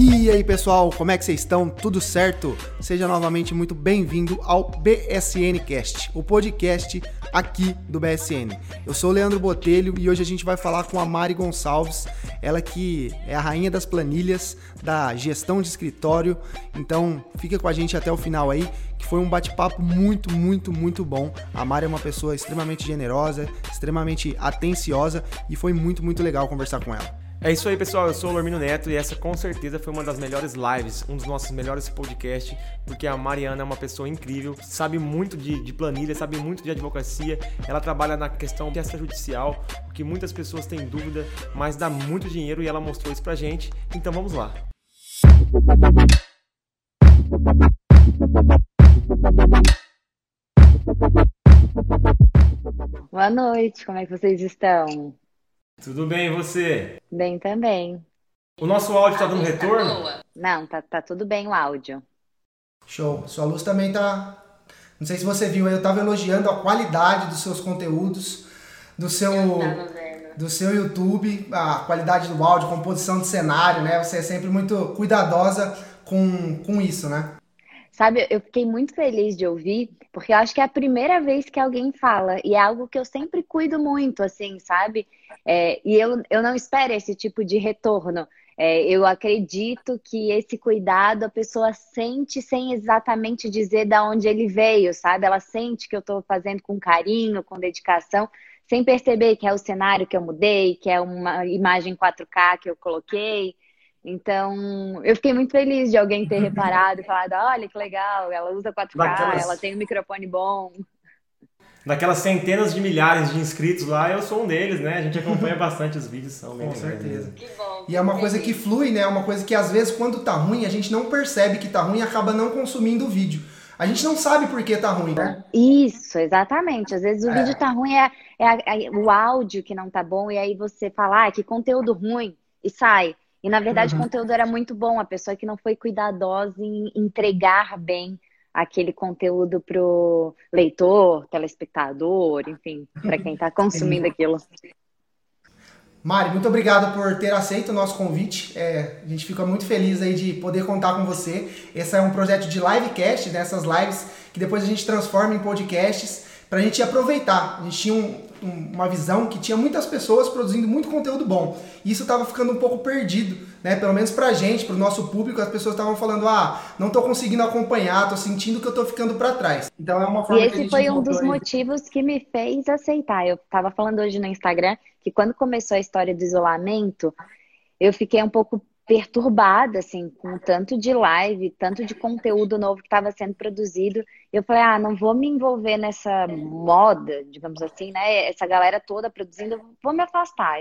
E aí pessoal, como é que vocês estão? Tudo certo? Seja novamente muito bem-vindo ao BSN Cast, o podcast aqui do BSN. Eu sou o Leandro Botelho e hoje a gente vai falar com a Mari Gonçalves, ela que é a rainha das planilhas, da gestão de escritório. Então, fica com a gente até o final aí, que foi um bate-papo muito, muito, muito bom. A Mari é uma pessoa extremamente generosa, extremamente atenciosa e foi muito, muito legal conversar com ela. É isso aí, pessoal. Eu sou o Lormino Neto e essa com certeza foi uma das melhores lives, um dos nossos melhores podcasts, porque a Mariana é uma pessoa incrível, sabe muito de, de planilha, sabe muito de advocacia. Ela trabalha na questão de extrajudicial, o que muitas pessoas têm dúvida, mas dá muito dinheiro e ela mostrou isso pra gente. Então vamos lá. Boa noite, como é que vocês estão? Tudo bem, e você? Bem também. O nosso áudio tá dando retorno? Não, tá, tá tudo bem o áudio. Show. Sua luz também tá. Não sei se você viu, eu tava elogiando a qualidade dos seus conteúdos, do seu do seu YouTube, a qualidade do áudio, composição de cenário, né? Você é sempre muito cuidadosa com, com isso, né? Sabe, eu fiquei muito feliz de ouvir, porque eu acho que é a primeira vez que alguém fala, e é algo que eu sempre cuido muito, assim, sabe? É, e eu, eu não espero esse tipo de retorno. É, eu acredito que esse cuidado a pessoa sente sem exatamente dizer de onde ele veio, sabe? Ela sente que eu estou fazendo com carinho, com dedicação, sem perceber que é o cenário que eu mudei, que é uma imagem 4K que eu coloquei. Então, eu fiquei muito feliz de alguém ter reparado e falado: olha que legal, ela usa 4K, Daquelas... ela tem um microfone bom. Daquelas centenas de milhares de inscritos lá, eu sou um deles, né? A gente acompanha bastante os vídeos, são Com certeza. Que bom, e é uma coisa que flui, né? É uma coisa que às vezes quando tá ruim, a gente não percebe que tá ruim e acaba não consumindo o vídeo. A gente não sabe por que tá ruim, né? Isso, exatamente. Às vezes o é. vídeo tá ruim, é, é, é, o áudio que não tá bom, e aí você fala, ah, que conteúdo ruim, e sai. E na verdade uhum. o conteúdo era muito bom, a pessoa que não foi cuidadosa em entregar bem aquele conteúdo pro leitor, telespectador, enfim, para quem está consumindo aquilo. Mari, muito obrigado por ter aceito o nosso convite. É, a gente fica muito feliz aí de poder contar com você. Esse é um projeto de livecast, nessas né, lives que depois a gente transforma em podcasts para a gente aproveitar. A gente tinha um, um, uma visão que tinha muitas pessoas produzindo muito conteúdo bom. E isso estava ficando um pouco perdido, né? Pelo menos para a gente, para o nosso público, as pessoas estavam falando: ah, não estou conseguindo acompanhar, estou sentindo que eu estou ficando para trás. Então é uma forma E esse foi um dos aí. motivos que me fez aceitar. Eu estava falando hoje no Instagram que quando começou a história do isolamento, eu fiquei um pouco perturbada, assim, com tanto de live, tanto de conteúdo novo que estava sendo produzido. Eu falei, ah, não vou me envolver nessa moda, digamos assim, né? Essa galera toda produzindo, vou me afastar.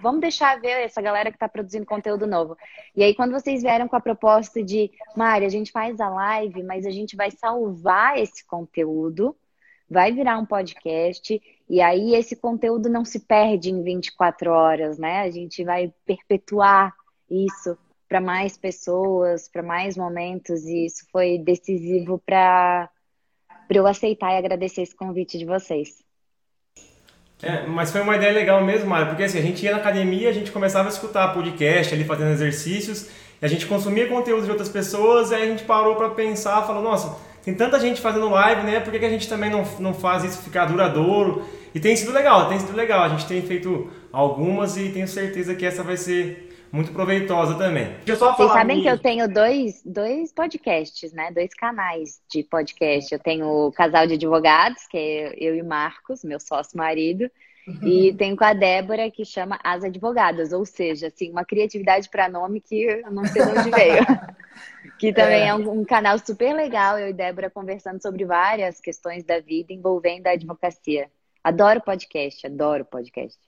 Vamos deixar ver essa galera que está produzindo conteúdo novo. E aí, quando vocês vieram com a proposta de, Mari, a gente faz a live, mas a gente vai salvar esse conteúdo, vai virar um podcast, e aí esse conteúdo não se perde em 24 horas, né? A gente vai perpetuar isso para mais pessoas, para mais momentos, e isso foi decisivo para eu aceitar e agradecer esse convite de vocês. É, mas foi uma ideia legal mesmo, Mário, porque assim, a gente ia na academia, a gente começava a escutar podcast ali fazendo exercícios, a gente consumia conteúdo de outras pessoas, e aí a gente parou para pensar, falou, nossa, tem tanta gente fazendo live, né? Por que, que a gente também não, não faz isso ficar duradouro? E tem sido legal, tem sido legal. A gente tem feito algumas e tenho certeza que essa vai ser muito proveitosa também. Vocês sabem que eu tenho dois, dois podcasts, né? Dois canais de podcast. Eu tenho o Casal de Advogados, que é eu e Marcos, meu sócio marido. E tenho com a Débora, que chama As Advogadas, ou seja, assim, uma criatividade para nome que eu não sei de onde veio. que também é, é um, um, canal super legal, eu e Débora conversando sobre várias questões da vida envolvendo a advocacia. Adoro podcast, adoro podcast.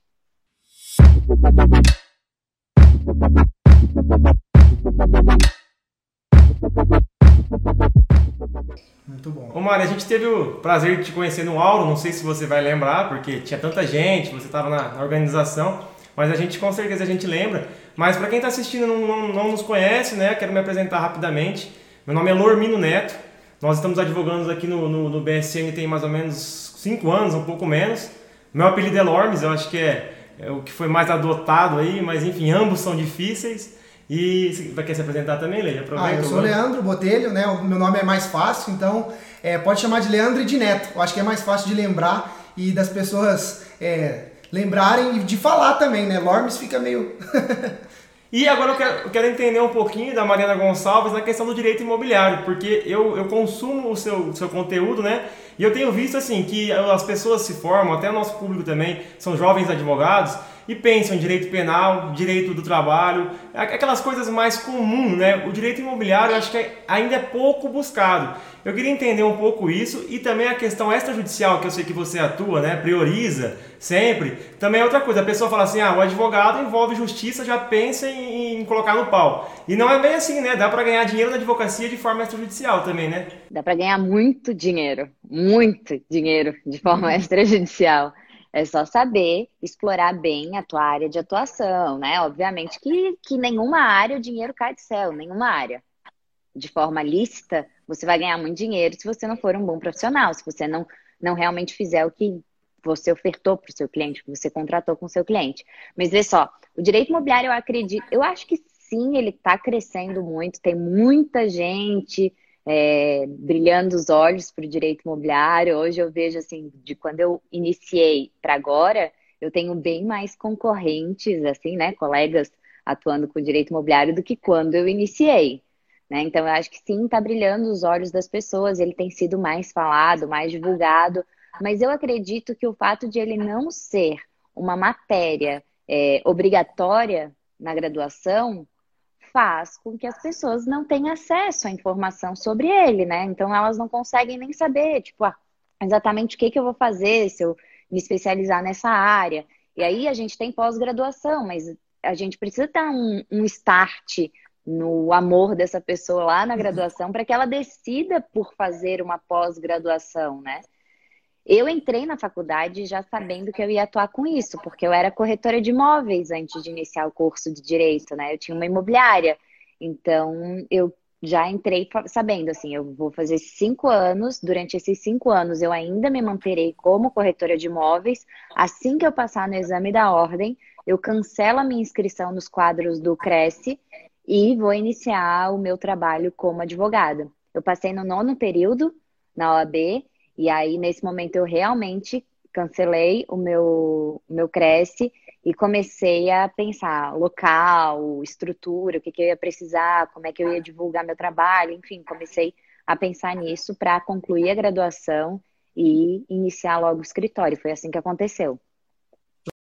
Muito bom. Ô a gente teve o prazer de te conhecer no Auro, não sei se você vai lembrar, porque tinha tanta gente, você estava na, na, organização, mas a gente com certeza a gente lembra. Mas para quem está assistindo não, não, não, nos conhece, né, quero me apresentar rapidamente. Meu nome é Lormino Neto, nós estamos advogando aqui no, no, no BSN tem mais ou menos 5 anos, um pouco menos. Meu apelido é Lormes, eu acho que é, é o que foi mais adotado aí, mas enfim, ambos são difíceis. E você quer se apresentar também, Leia? Ah, eu sou o Leandro Botelho, né? O meu nome é mais fácil, então é, pode chamar de Leandro e de Neto. Eu acho que é mais fácil de lembrar e das pessoas é, lembrarem e de falar também, né? Lormes fica meio. E agora eu quero, eu quero, entender um pouquinho da Mariana Gonçalves na questão do direito imobiliário, porque eu, eu consumo o seu, seu conteúdo, né? E eu tenho visto assim que as pessoas se formam, até o nosso público também, são jovens advogados, e pensam em direito penal, direito do trabalho, aquelas coisas mais comuns, né? O direito imobiliário eu acho que é, ainda é pouco buscado. Eu queria entender um pouco isso e também a questão extrajudicial, que eu sei que você atua, né? Prioriza sempre. Também é outra coisa, a pessoa fala assim, ah, o advogado envolve justiça, já pensa em, em colocar no pau. E não é bem assim, né? Dá para ganhar dinheiro na advocacia de forma extrajudicial também, né? Dá para ganhar muito dinheiro, muito dinheiro de forma extrajudicial. É só saber explorar bem a tua área de atuação, né? Obviamente que, que nenhuma área o dinheiro cai do céu, nenhuma área. De forma lícita, você vai ganhar muito dinheiro se você não for um bom profissional, se você não, não realmente fizer o que você ofertou para o seu cliente, que você contratou com o seu cliente. Mas vê só, o direito imobiliário, eu acredito, eu acho que sim, ele está crescendo muito, tem muita gente é, brilhando os olhos para o direito imobiliário. Hoje eu vejo assim, de quando eu iniciei para agora, eu tenho bem mais concorrentes, assim, né, colegas atuando com direito imobiliário do que quando eu iniciei. Né? Então eu acho que sim, está brilhando os olhos das pessoas. Ele tem sido mais falado, mais divulgado. Mas eu acredito que o fato de ele não ser uma matéria é, obrigatória na graduação faz com que as pessoas não tenham acesso à informação sobre ele, né? Então elas não conseguem nem saber, tipo, ah, exatamente o que, que eu vou fazer se eu me especializar nessa área. E aí a gente tem pós-graduação, mas a gente precisa ter um, um start no amor dessa pessoa lá na graduação para que ela decida por fazer uma pós-graduação, né? Eu entrei na faculdade já sabendo que eu ia atuar com isso, porque eu era corretora de imóveis antes de iniciar o curso de direito, né? Eu tinha uma imobiliária. Então, eu já entrei sabendo, assim, eu vou fazer cinco anos. Durante esses cinco anos, eu ainda me manterei como corretora de imóveis. Assim que eu passar no exame da ordem, eu cancelo a minha inscrição nos quadros do Cresce e vou iniciar o meu trabalho como advogada. Eu passei no nono período na OAB e aí, nesse momento, eu realmente cancelei o meu, meu Cresce e comecei a pensar local, estrutura, o que, que eu ia precisar, como é que eu ia divulgar meu trabalho, enfim, comecei a pensar nisso para concluir a graduação e iniciar logo o escritório. Foi assim que aconteceu.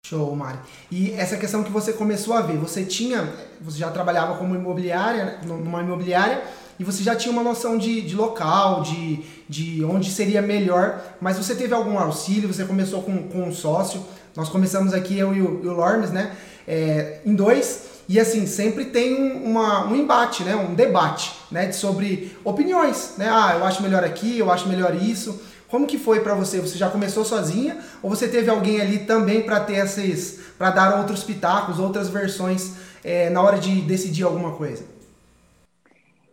Show, Mari. E essa questão que você começou a ver, você tinha, você já trabalhava como imobiliária, numa imobiliária, e você já tinha uma noção de, de local, de, de onde seria melhor, mas você teve algum auxílio, você começou com, com um sócio, nós começamos aqui, eu e o, e o Lormes, né, é, em dois, e assim, sempre tem uma, um embate, né, um debate, né, sobre opiniões, né, ah, eu acho melhor aqui, eu acho melhor isso, como que foi para você? Você já começou sozinha? Ou você teve alguém ali também para ter esses, para dar outros pitacos, outras versões é, na hora de decidir alguma coisa?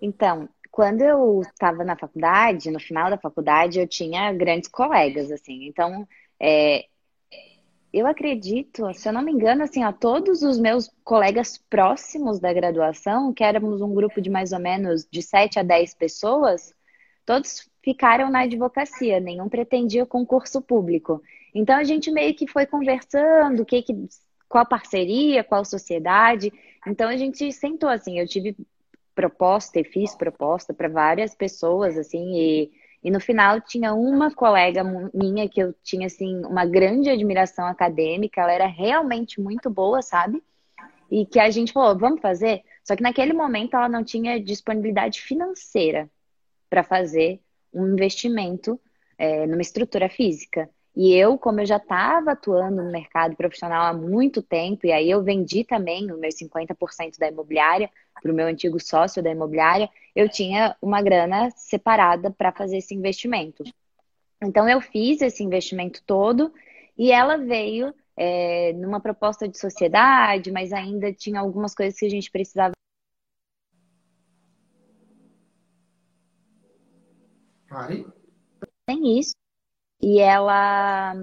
Então, quando eu estava na faculdade, no final da faculdade, eu tinha grandes colegas, assim. Então, é, eu acredito, se eu não me engano, assim, a todos os meus colegas próximos da graduação, que éramos um grupo de mais ou menos de 7 a 10 pessoas, todos ficaram na advocacia, nenhum pretendia concurso público. Então a gente meio que foi conversando, que, que qual parceria, qual sociedade. Então a gente sentou assim, eu tive proposta e fiz proposta para várias pessoas, assim, e, e no final tinha uma colega minha que eu tinha, assim, uma grande admiração acadêmica, ela era realmente muito boa, sabe? E que a gente falou, vamos fazer? Só que naquele momento ela não tinha disponibilidade financeira para fazer um investimento é, numa estrutura física. E eu, como eu já estava atuando no mercado profissional há muito tempo, e aí eu vendi também os meus 50% da imobiliária para o meu antigo sócio da imobiliária, eu tinha uma grana separada para fazer esse investimento. Então eu fiz esse investimento todo e ela veio é, numa proposta de sociedade, mas ainda tinha algumas coisas que a gente precisava. Mari? Tem isso e ela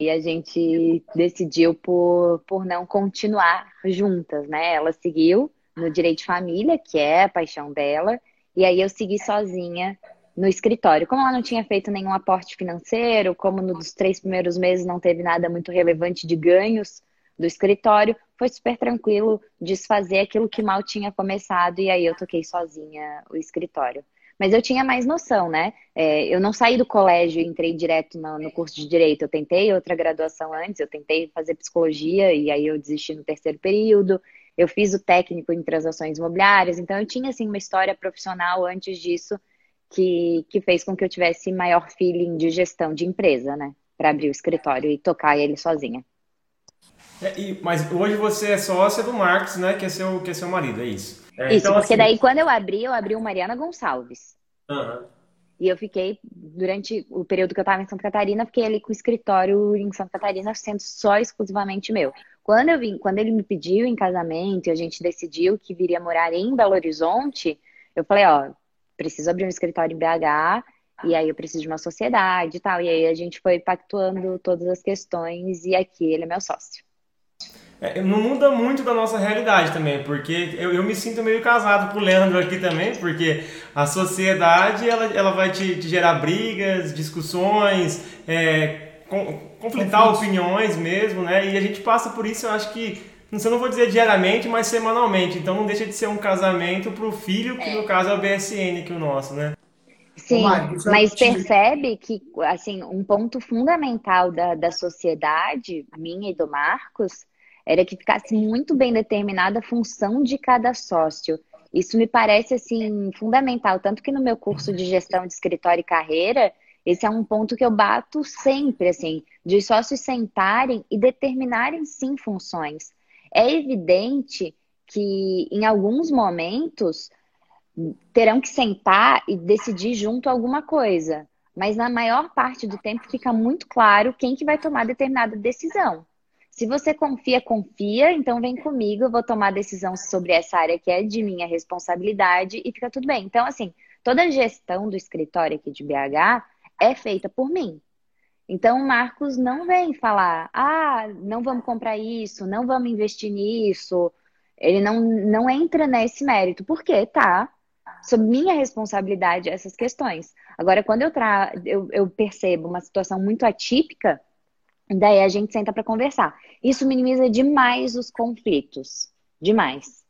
e a gente decidiu por, por não continuar juntas, né? Ela seguiu no direito de família, que é a paixão dela, e aí eu segui sozinha no escritório. Como ela não tinha feito nenhum aporte financeiro, como nos três primeiros meses não teve nada muito relevante de ganhos do escritório, foi super tranquilo desfazer aquilo que mal tinha começado, e aí eu toquei sozinha o escritório. Mas eu tinha mais noção, né? É, eu não saí do colégio e entrei direto no, no, curso de direito. Eu tentei outra graduação antes, eu tentei fazer psicologia e aí eu desisti no terceiro período. Eu fiz o técnico em transações imobiliárias, então eu tinha assim uma história profissional antes disso que, que fez com que eu tivesse maior feeling de gestão de empresa, né? Para abrir o escritório e tocar ele sozinha. É, e, mas hoje você é sócia do Marcos, né? Que é seu, que é seu marido, é isso? É, Isso, então, porque assim... daí quando eu abri, eu abri o Mariana Gonçalves. Uhum. E eu fiquei, durante o período que eu estava em Santa Catarina, fiquei ali com o escritório em Santa Catarina sendo só exclusivamente meu. Quando eu vim, quando ele me pediu em casamento e a gente decidiu que viria morar em Belo Horizonte, eu falei, ó, preciso abrir um escritório em BH, e aí eu preciso de uma sociedade e tal. E aí a gente foi pactuando todas as questões, e aqui ele é meu sócio. É, não muda muito da nossa realidade também, porque eu, eu me sinto meio casado com o Leandro aqui também, porque a sociedade ela, ela vai te, te gerar brigas, discussões, é, com, conflitar opiniões mesmo, né? E a gente passa por isso, eu acho que, não sei, não vou dizer diariamente, mas semanalmente. Então não deixa de ser um casamento para o filho, que no caso é o BSN, que é o nosso, né? Sim, mas percebe que assim um ponto fundamental da, da sociedade, minha e do Marcos, era que ficasse muito bem determinada a função de cada sócio. Isso me parece assim fundamental, tanto que no meu curso de gestão de escritório e carreira, esse é um ponto que eu bato sempre, assim, de sócios sentarem e determinarem sim funções. É evidente que em alguns momentos terão que sentar e decidir junto alguma coisa, mas na maior parte do tempo fica muito claro quem que vai tomar determinada decisão. Se você confia, confia, então vem comigo, eu vou tomar decisão sobre essa área que é de minha responsabilidade e fica tudo bem. Então, assim, toda a gestão do escritório aqui de BH é feita por mim. Então, o Marcos não vem falar, ah, não vamos comprar isso, não vamos investir nisso. Ele não, não entra nesse mérito, porque tá sob minha responsabilidade essas questões. Agora, quando eu, tra eu, eu percebo uma situação muito atípica, Daí a gente senta para conversar. Isso minimiza demais os conflitos. Demais.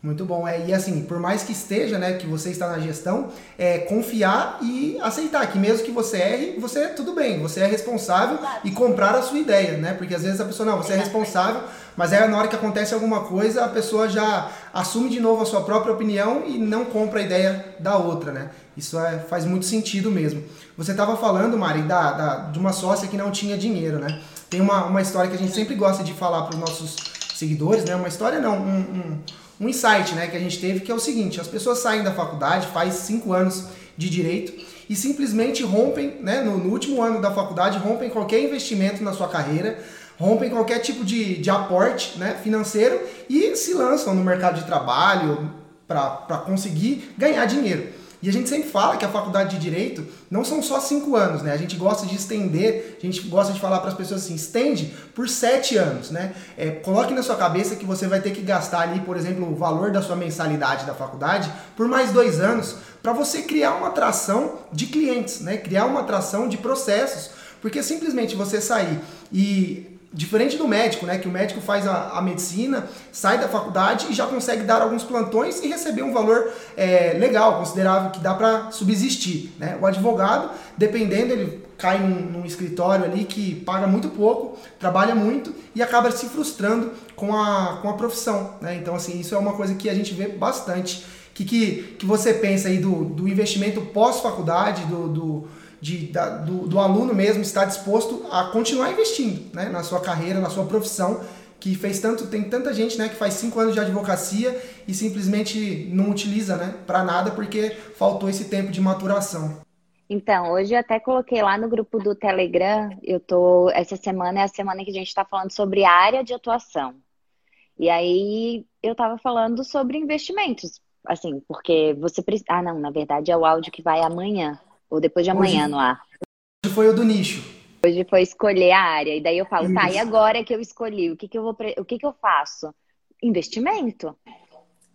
Muito bom. É, e assim, por mais que esteja, né, que você está na gestão, é confiar e aceitar que mesmo que você erre, você tudo bem, você é responsável e comprar a sua ideia, né? Porque às vezes a pessoa, não, você é responsável, mas aí na hora que acontece alguma coisa, a pessoa já assume de novo a sua própria opinião e não compra a ideia da outra, né? Isso é, faz muito sentido mesmo. Você estava falando, Mari, da, da, de uma sócia que não tinha dinheiro, né? Tem uma, uma história que a gente sempre gosta de falar para os nossos seguidores, né? Uma história não, um, um, um insight né, que a gente teve, que é o seguinte, as pessoas saem da faculdade, faz cinco anos de direito, e simplesmente rompem, né, no, no último ano da faculdade, rompem qualquer investimento na sua carreira, rompem qualquer tipo de, de aporte né, financeiro e se lançam no mercado de trabalho para conseguir ganhar dinheiro. E a gente sempre fala que a faculdade de Direito não são só cinco anos, né? A gente gosta de estender, a gente gosta de falar para as pessoas assim, estende por sete anos, né? É, coloque na sua cabeça que você vai ter que gastar ali, por exemplo, o valor da sua mensalidade da faculdade por mais dois anos para você criar uma atração de clientes, né? Criar uma atração de processos. Porque simplesmente você sair e Diferente do médico, né? Que o médico faz a, a, medicina, sai da faculdade e já consegue dar alguns plantões e receber um valor é, legal, considerável, que dá para subsistir. Né? O advogado, dependendo, ele cai num, num, escritório ali que paga muito pouco, trabalha muito e acaba se frustrando com a, com a profissão. Né? Então, assim, isso é uma coisa que a gente vê bastante. O que, que, que você pensa aí do, do investimento pós-faculdade, do, do de, da, do, do, aluno mesmo estar disposto a continuar investindo né, na sua carreira, na sua profissão, que fez tanto, tem tanta gente né, que faz cinco anos de advocacia e simplesmente não utiliza né, para nada porque faltou esse tempo de maturação. Então, hoje eu até coloquei lá no grupo do Telegram, eu tô. Essa semana é a semana que a gente está falando sobre área de atuação. E aí eu estava falando sobre investimentos, assim, porque você precisa. Ah, não, na verdade é o áudio que vai amanhã. Ou depois de amanhã hoje, no ar. Hoje foi o do nicho. Hoje foi escolher a área. E daí eu falo, tá, e agora que eu escolhi, o que, que eu vou o que, que eu faço? Investimento.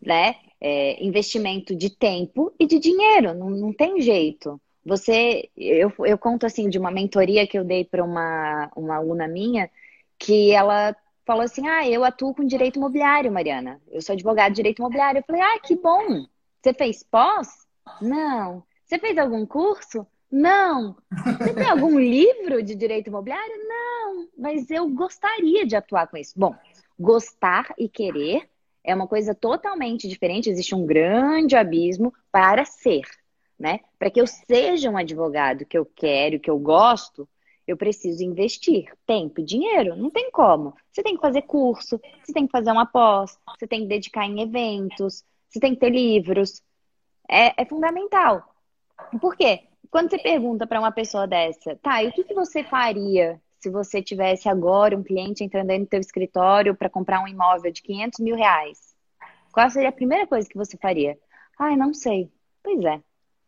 Né? É, investimento de tempo e de dinheiro, não, não tem jeito. Você, eu, eu conto assim de uma mentoria que eu dei para uma, uma aluna minha, que ela falou assim: Ah, eu atuo com direito imobiliário, Mariana. Eu sou advogada de direito imobiliário. Eu falei: Ah, que bom! Você fez pós? Não. Você fez algum curso? Não. Você tem algum livro de direito imobiliário? Não. Mas eu gostaria de atuar com isso. Bom, gostar e querer é uma coisa totalmente diferente. Existe um grande abismo para ser, né? Para que eu seja um advogado que eu quero, que eu gosto, eu preciso investir tempo e dinheiro. Não tem como. Você tem que fazer curso, você tem que fazer uma pós, você tem que dedicar em eventos, você tem que ter livros. É, é fundamental. Por quê? Quando você pergunta para uma pessoa dessa, tá, e o que, que você faria se você tivesse agora um cliente entrando aí no teu escritório para comprar um imóvel de 500 mil reais? Qual seria a primeira coisa que você faria? Ai, não sei. Pois é.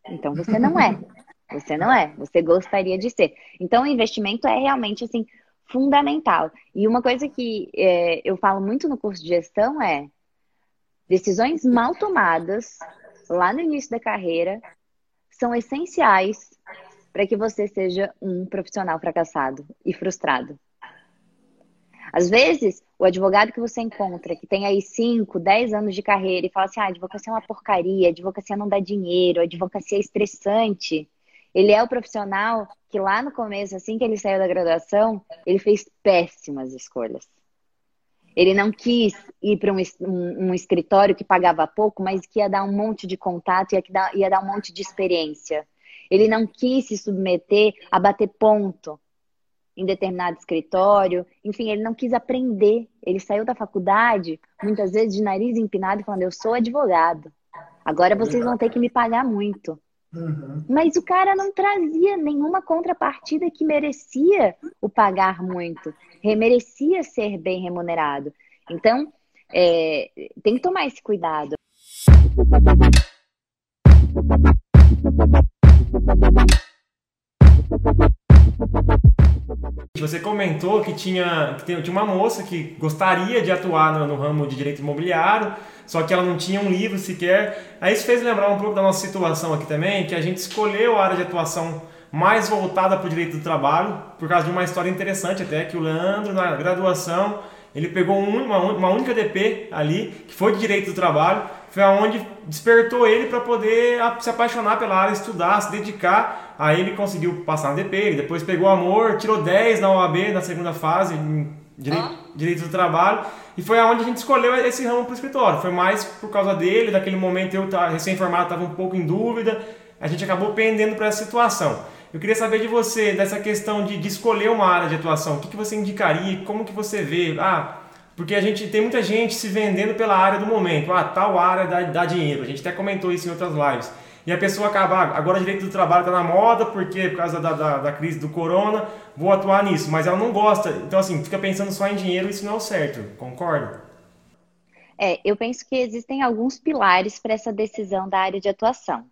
Então você não é. Você não é. Você gostaria de ser. Então o investimento é realmente assim fundamental. E uma coisa que é, eu falo muito no curso de gestão é decisões mal tomadas lá no início da carreira são essenciais para que você seja um profissional fracassado e frustrado. Às vezes, o advogado que você encontra, que tem aí 5, 10 anos de carreira e fala assim: ah, advocacia é uma porcaria, advocacia não dá dinheiro, advocacia é estressante. Ele é o profissional que lá no começo, assim que ele saiu da graduação, ele fez péssimas escolhas. Ele não quis ir para um, um, um, escritório que pagava pouco, mas que ia dar um monte de contato, ia dar, ia dar um monte de experiência. Ele não quis se submeter a bater ponto em determinado escritório. Enfim, ele não quis aprender. Ele saiu da faculdade, muitas vezes de nariz empinado, falando: Eu sou advogado. Agora vocês vão ter que me pagar muito. Uhum. Mas o cara não trazia nenhuma contrapartida que merecia o pagar muito, merecia ser bem remunerado. Então, é, tem que tomar esse cuidado. Você comentou que tinha, que tinha uma moça que gostaria de atuar no, no ramo de direito imobiliário, só que ela não tinha um livro sequer. Aí isso fez lembrar um pouco da nossa situação aqui também, que a gente escolheu a área de atuação mais voltada para o direito do trabalho, por causa de uma história interessante até, que o Leandro, na graduação, ele pegou uma, uma única DP ali, que foi de direito do trabalho, foi aonde despertou ele para poder se apaixonar pela área, estudar, se dedicar. Aí ele conseguiu passar na DP, ele depois pegou amor, tirou 10 na OAB na segunda fase, em direito, ah. direito do trabalho. E foi aonde a gente escolheu esse ramo para o escritório. Foi mais por causa dele, daquele momento eu recém-formado estava um pouco em dúvida, a gente acabou pendendo para essa situação. Eu queria saber de você, dessa questão de, de escolher uma área de atuação, o que, que você indicaria, como que você vê? Ah, porque a gente tem muita gente se vendendo pela área do momento. Ah, tal área dá, dá dinheiro. A gente até comentou isso em outras lives. E a pessoa acaba, ah, agora direito do trabalho está na moda, porque por causa da, da, da, crise do corona, vou atuar nisso. Mas ela não gosta. Então, assim, fica pensando só em dinheiro, isso não é o certo. Concorda? É, eu penso que existem alguns pilares para essa decisão da área de atuação.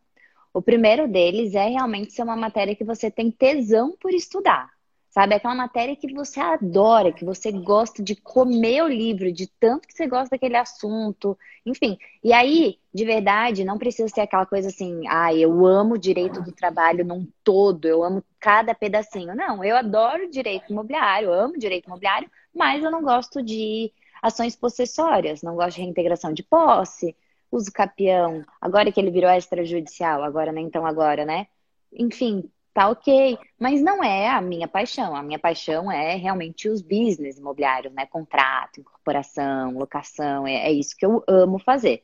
O primeiro deles é realmente ser uma matéria que você tem tesão por estudar. Sabe, aquela matéria que você adora, que você gosta de comer o livro, de tanto que você gosta daquele assunto, enfim. E aí, de verdade, não precisa ser aquela coisa assim, ah, eu amo direito do trabalho num todo, eu amo cada pedacinho. Não, eu adoro direito imobiliário, amo direito imobiliário, mas eu não gosto de ações possessórias, não gosto de reintegração de posse, uso capião, agora que ele virou extrajudicial, agora nem tão agora, né? Enfim, tá ok. Mas não é a minha paixão. A minha paixão é realmente os business imobiliários, né? Contrato, incorporação, locação. É, é isso que eu amo fazer.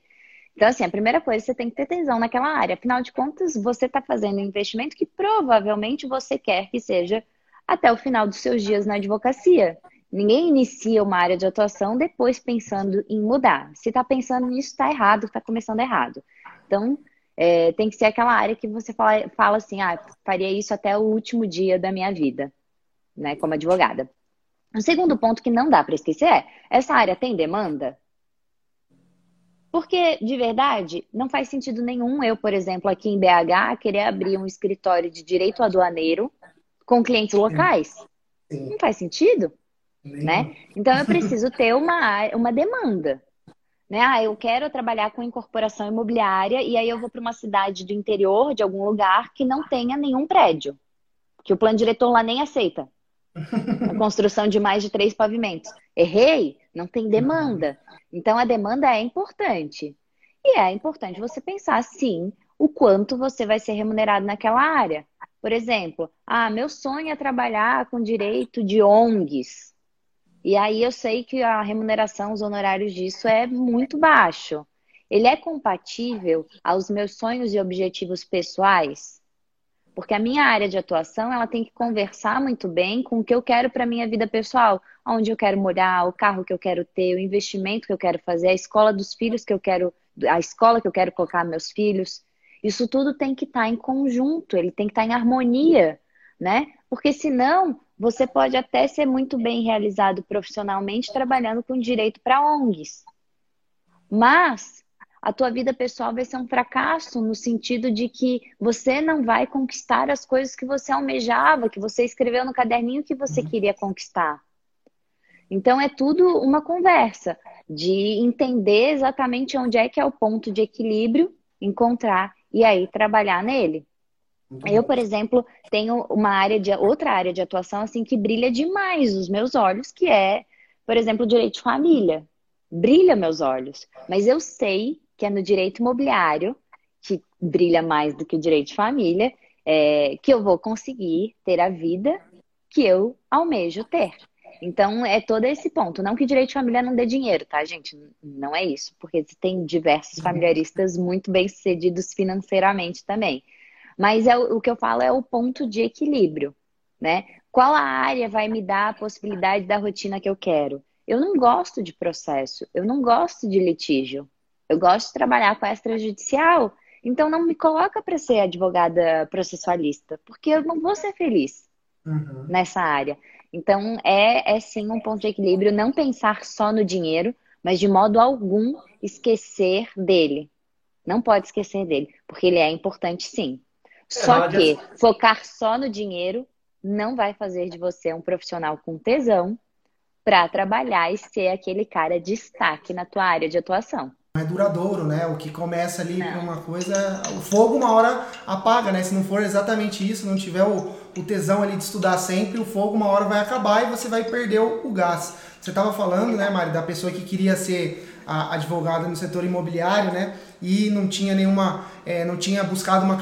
Então, assim, a primeira coisa, você tem que ter tesão naquela área. Afinal de contas, você está fazendo um investimento que provavelmente você quer que seja até o final dos seus dias na advocacia. Ninguém inicia uma área de atuação depois pensando em mudar. Se está pensando nisso, está errado, está começando errado. Então, é, tem que ser aquela área que você fala, fala assim, ah, faria isso até o último dia da minha vida, né, como advogada. O segundo ponto que não dá para esquecer é, essa área tem demanda? Porque, de verdade, não faz sentido nenhum eu, por exemplo, aqui em BH, querer abrir um escritório de direito aduaneiro com clientes locais? Não faz sentido, né? Então eu preciso ter uma, uma demanda. Né? Ah, eu quero trabalhar com incorporação imobiliária e aí eu vou para uma cidade do interior, de algum lugar, que não tenha nenhum prédio. Que o plano diretor lá nem aceita. A construção de mais de três pavimentos. Errei? Não tem demanda. Então a demanda é importante. E é importante você pensar, sim, o quanto você vai ser remunerado naquela área. Por exemplo, ah, meu sonho é trabalhar com direito de ONGs. E aí eu sei que a remuneração, os honorários disso é muito baixo. Ele é compatível aos meus sonhos e objetivos pessoais? Porque a minha área de atuação, ela tem que conversar muito bem com o que eu quero para minha vida pessoal, onde eu quero morar, o carro que eu quero ter, o investimento que eu quero fazer, a escola dos filhos que eu quero, a escola que eu quero colocar meus filhos. Isso tudo tem que estar tá em conjunto, ele tem que estar tá em harmonia, né? Porque senão você pode até ser muito bem realizado profissionalmente trabalhando com direito para ONGs. Mas a tua vida pessoal vai ser um fracasso no sentido de que você não vai conquistar as coisas que você almejava, que você escreveu no caderninho que você uhum. queria conquistar. Então é tudo uma conversa de entender exatamente onde é que é o ponto de equilíbrio, encontrar e aí trabalhar nele. Eu, por exemplo, tenho uma área de outra área de atuação assim que brilha demais os meus olhos, que é, por exemplo, direito de família. Brilha meus olhos, mas eu sei que é no direito imobiliário que brilha mais do que o direito de família, é, que eu vou conseguir ter a vida que eu almejo ter. Então, é todo esse ponto. Não que direito de família não dê dinheiro, tá, gente? Não é isso, porque tem diversos familiaristas muito bem-sucedidos financeiramente também. Mas é, o que eu falo é o ponto de equilíbrio, né? Qual a área vai me dar a possibilidade da rotina que eu quero? Eu não gosto de processo, eu não gosto de litígio. Eu gosto de trabalhar com extrajudicial, então não me coloca para ser advogada processualista, porque eu não vou ser feliz uhum. nessa área. Então é, é sim um ponto de equilíbrio não pensar só no dinheiro, mas de modo algum esquecer dele. Não pode esquecer dele, porque ele é importante sim. Só que focar só no dinheiro não vai fazer de você um profissional com tesão para trabalhar e ser aquele cara destaque na tua área de atuação. É duradouro, né? O que começa ali com uma coisa, o fogo uma hora apaga, né? Se não for exatamente isso, não tiver o, o tesão ali de estudar sempre, o fogo uma hora vai acabar e você vai perder o, o gás. Você estava falando, né, Mari, da pessoa que queria ser a advogada no setor imobiliário, né? E não tinha nenhuma, é, não tinha buscado uma,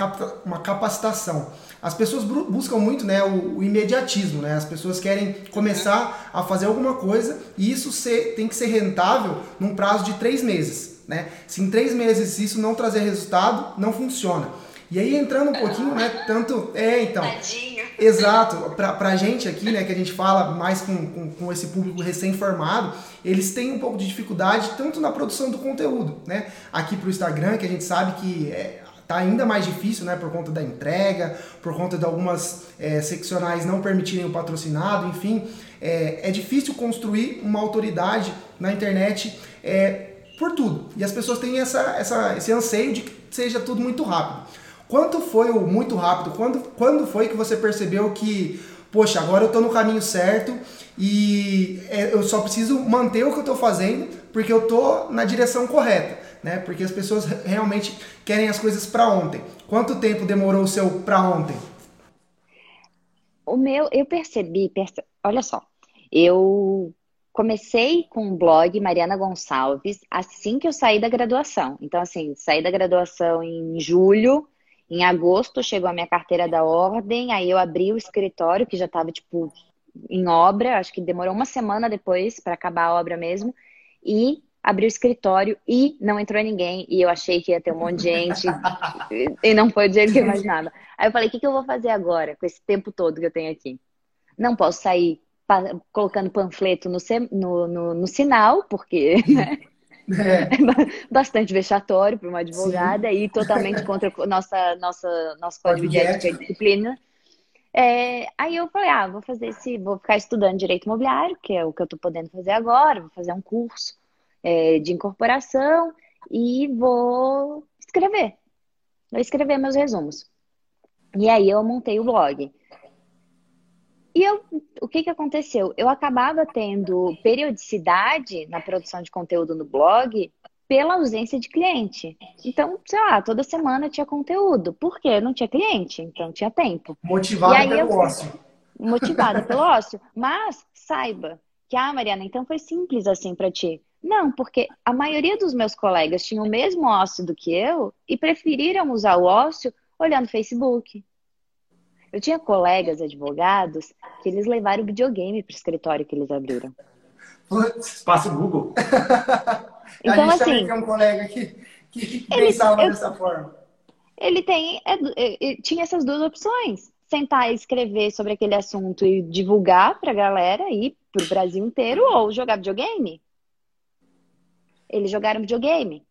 uma capacitação. As pessoas buscam muito, né, o, o, imediatismo, né? As pessoas querem começar a fazer alguma coisa e isso ser, tem que ser rentável num prazo de três meses, né? Se em três meses isso não trazer resultado, não funciona. E aí entrando um pouquinho, né, tanto é então. Tadinho. Exato, pra, pra gente aqui, né, que a gente fala mais com, com, com esse público recém-formado, eles têm um pouco de dificuldade tanto na produção do conteúdo, né? Aqui pro Instagram, que a gente sabe que é, tá ainda mais difícil, né, por conta da entrega, por conta de algumas é, seccionais não permitirem o patrocinado, enfim, é, é difícil construir uma autoridade na internet é, por tudo. E as pessoas têm essa, essa, esse anseio de que seja tudo muito rápido. Quanto foi o muito rápido? Quando, quando foi que você percebeu que, poxa, agora eu estou no caminho certo e é, eu só preciso manter o que eu estou fazendo porque eu estou na direção correta, né? Porque as pessoas realmente querem as coisas para ontem. Quanto tempo demorou o seu para ontem? O meu, eu percebi, perce... olha só, eu comecei com o blog Mariana Gonçalves assim que eu saí da graduação. Então, assim, saí da graduação em julho, em agosto chegou a minha carteira da ordem, aí eu abri o escritório, que já estava, tipo, em obra, acho que demorou uma semana depois para acabar a obra mesmo, e abri o escritório e não entrou ninguém, e eu achei que ia ter um monte de gente, e não foi do jeito que eu imaginava. Aí eu falei, o que, que eu vou fazer agora, com esse tempo todo que eu tenho aqui? Não posso sair colocando panfleto no, no, no, no sinal, porque, né? É. Bastante vexatório para uma advogada Sim. e totalmente contra nossa, nossa, nosso código de ética e disciplina. É, aí eu falei, ah, vou fazer esse, vou ficar estudando direito imobiliário, que é o que eu estou podendo fazer agora, vou fazer um curso é, de incorporação e vou escrever. Vou escrever meus resumos. E aí eu montei o blog. E eu, o que, que aconteceu? Eu acabava tendo periodicidade na produção de conteúdo no blog pela ausência de cliente. Então, sei lá, toda semana tinha conteúdo. Por quê? Não tinha cliente, então tinha tempo. Motivada pelo eu, ócio. Motivada pelo ócio. Mas saiba que, ah, Mariana, então foi simples assim para ti. Não, porque a maioria dos meus colegas tinham o mesmo ócio do que eu e preferiram usar o ócio olhando Facebook, eu tinha colegas advogados que eles levaram o videogame para o escritório que eles abriram. Passa o Google. então, a gente assim, tem um colega que, que pensava ele, dessa forma. Ele tem, é, é, tinha essas duas opções. Sentar e escrever sobre aquele assunto e divulgar para a galera e para o Brasil inteiro, ou jogar videogame. Eles jogaram videogame.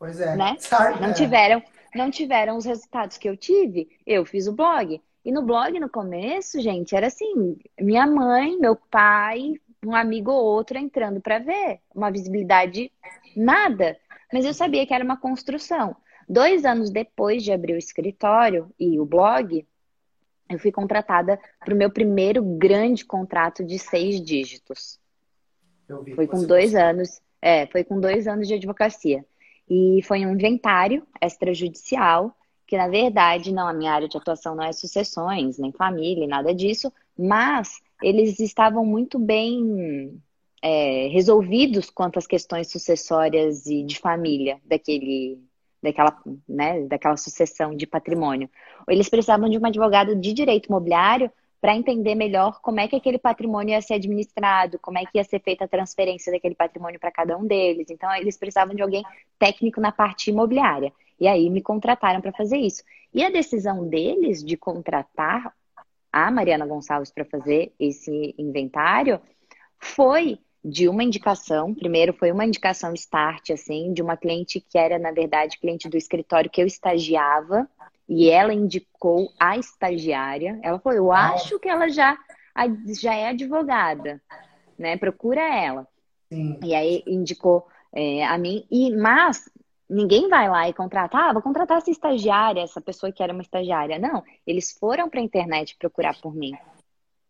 Pois é. Né? Não é. tiveram não tiveram os resultados que eu tive, eu fiz o blog. E no blog, no começo, gente, era assim: minha mãe, meu pai, um amigo ou outro entrando para ver. Uma visibilidade nada. Mas eu sabia que era uma construção. Dois anos depois de abrir o escritório e o blog, eu fui contratada para o meu primeiro grande contrato de seis dígitos. foi com dois anos. É, foi com dois anos de advocacia. E foi um inventário extrajudicial, que na verdade, não, a minha área de atuação não é sucessões, nem família, nada disso, mas eles estavam muito bem é, resolvidos quanto às questões sucessórias e de família daquele, daquela, né, daquela sucessão de patrimônio. Eles precisavam de um advogado de direito imobiliário para entender melhor como é que aquele patrimônio ia ser administrado, como é que ia ser feita a transferência daquele patrimônio para cada um deles. Então, eles precisavam de alguém técnico na parte imobiliária. E aí me contrataram para fazer isso. E a decisão deles de contratar a Mariana Gonçalves para fazer esse inventário foi de uma indicação. Primeiro foi uma indicação start, assim, de uma cliente que era, na verdade, cliente do escritório que eu estagiava e ela indicou a estagiária. Ela falou: Eu acho que ela já, já é advogada, né? Procura ela. Sim. E aí indicou é, a mim. E, mas ninguém vai lá e contratar, ah, vou contratar essa estagiária, essa pessoa que era uma estagiária. Não, eles foram para a internet procurar por mim.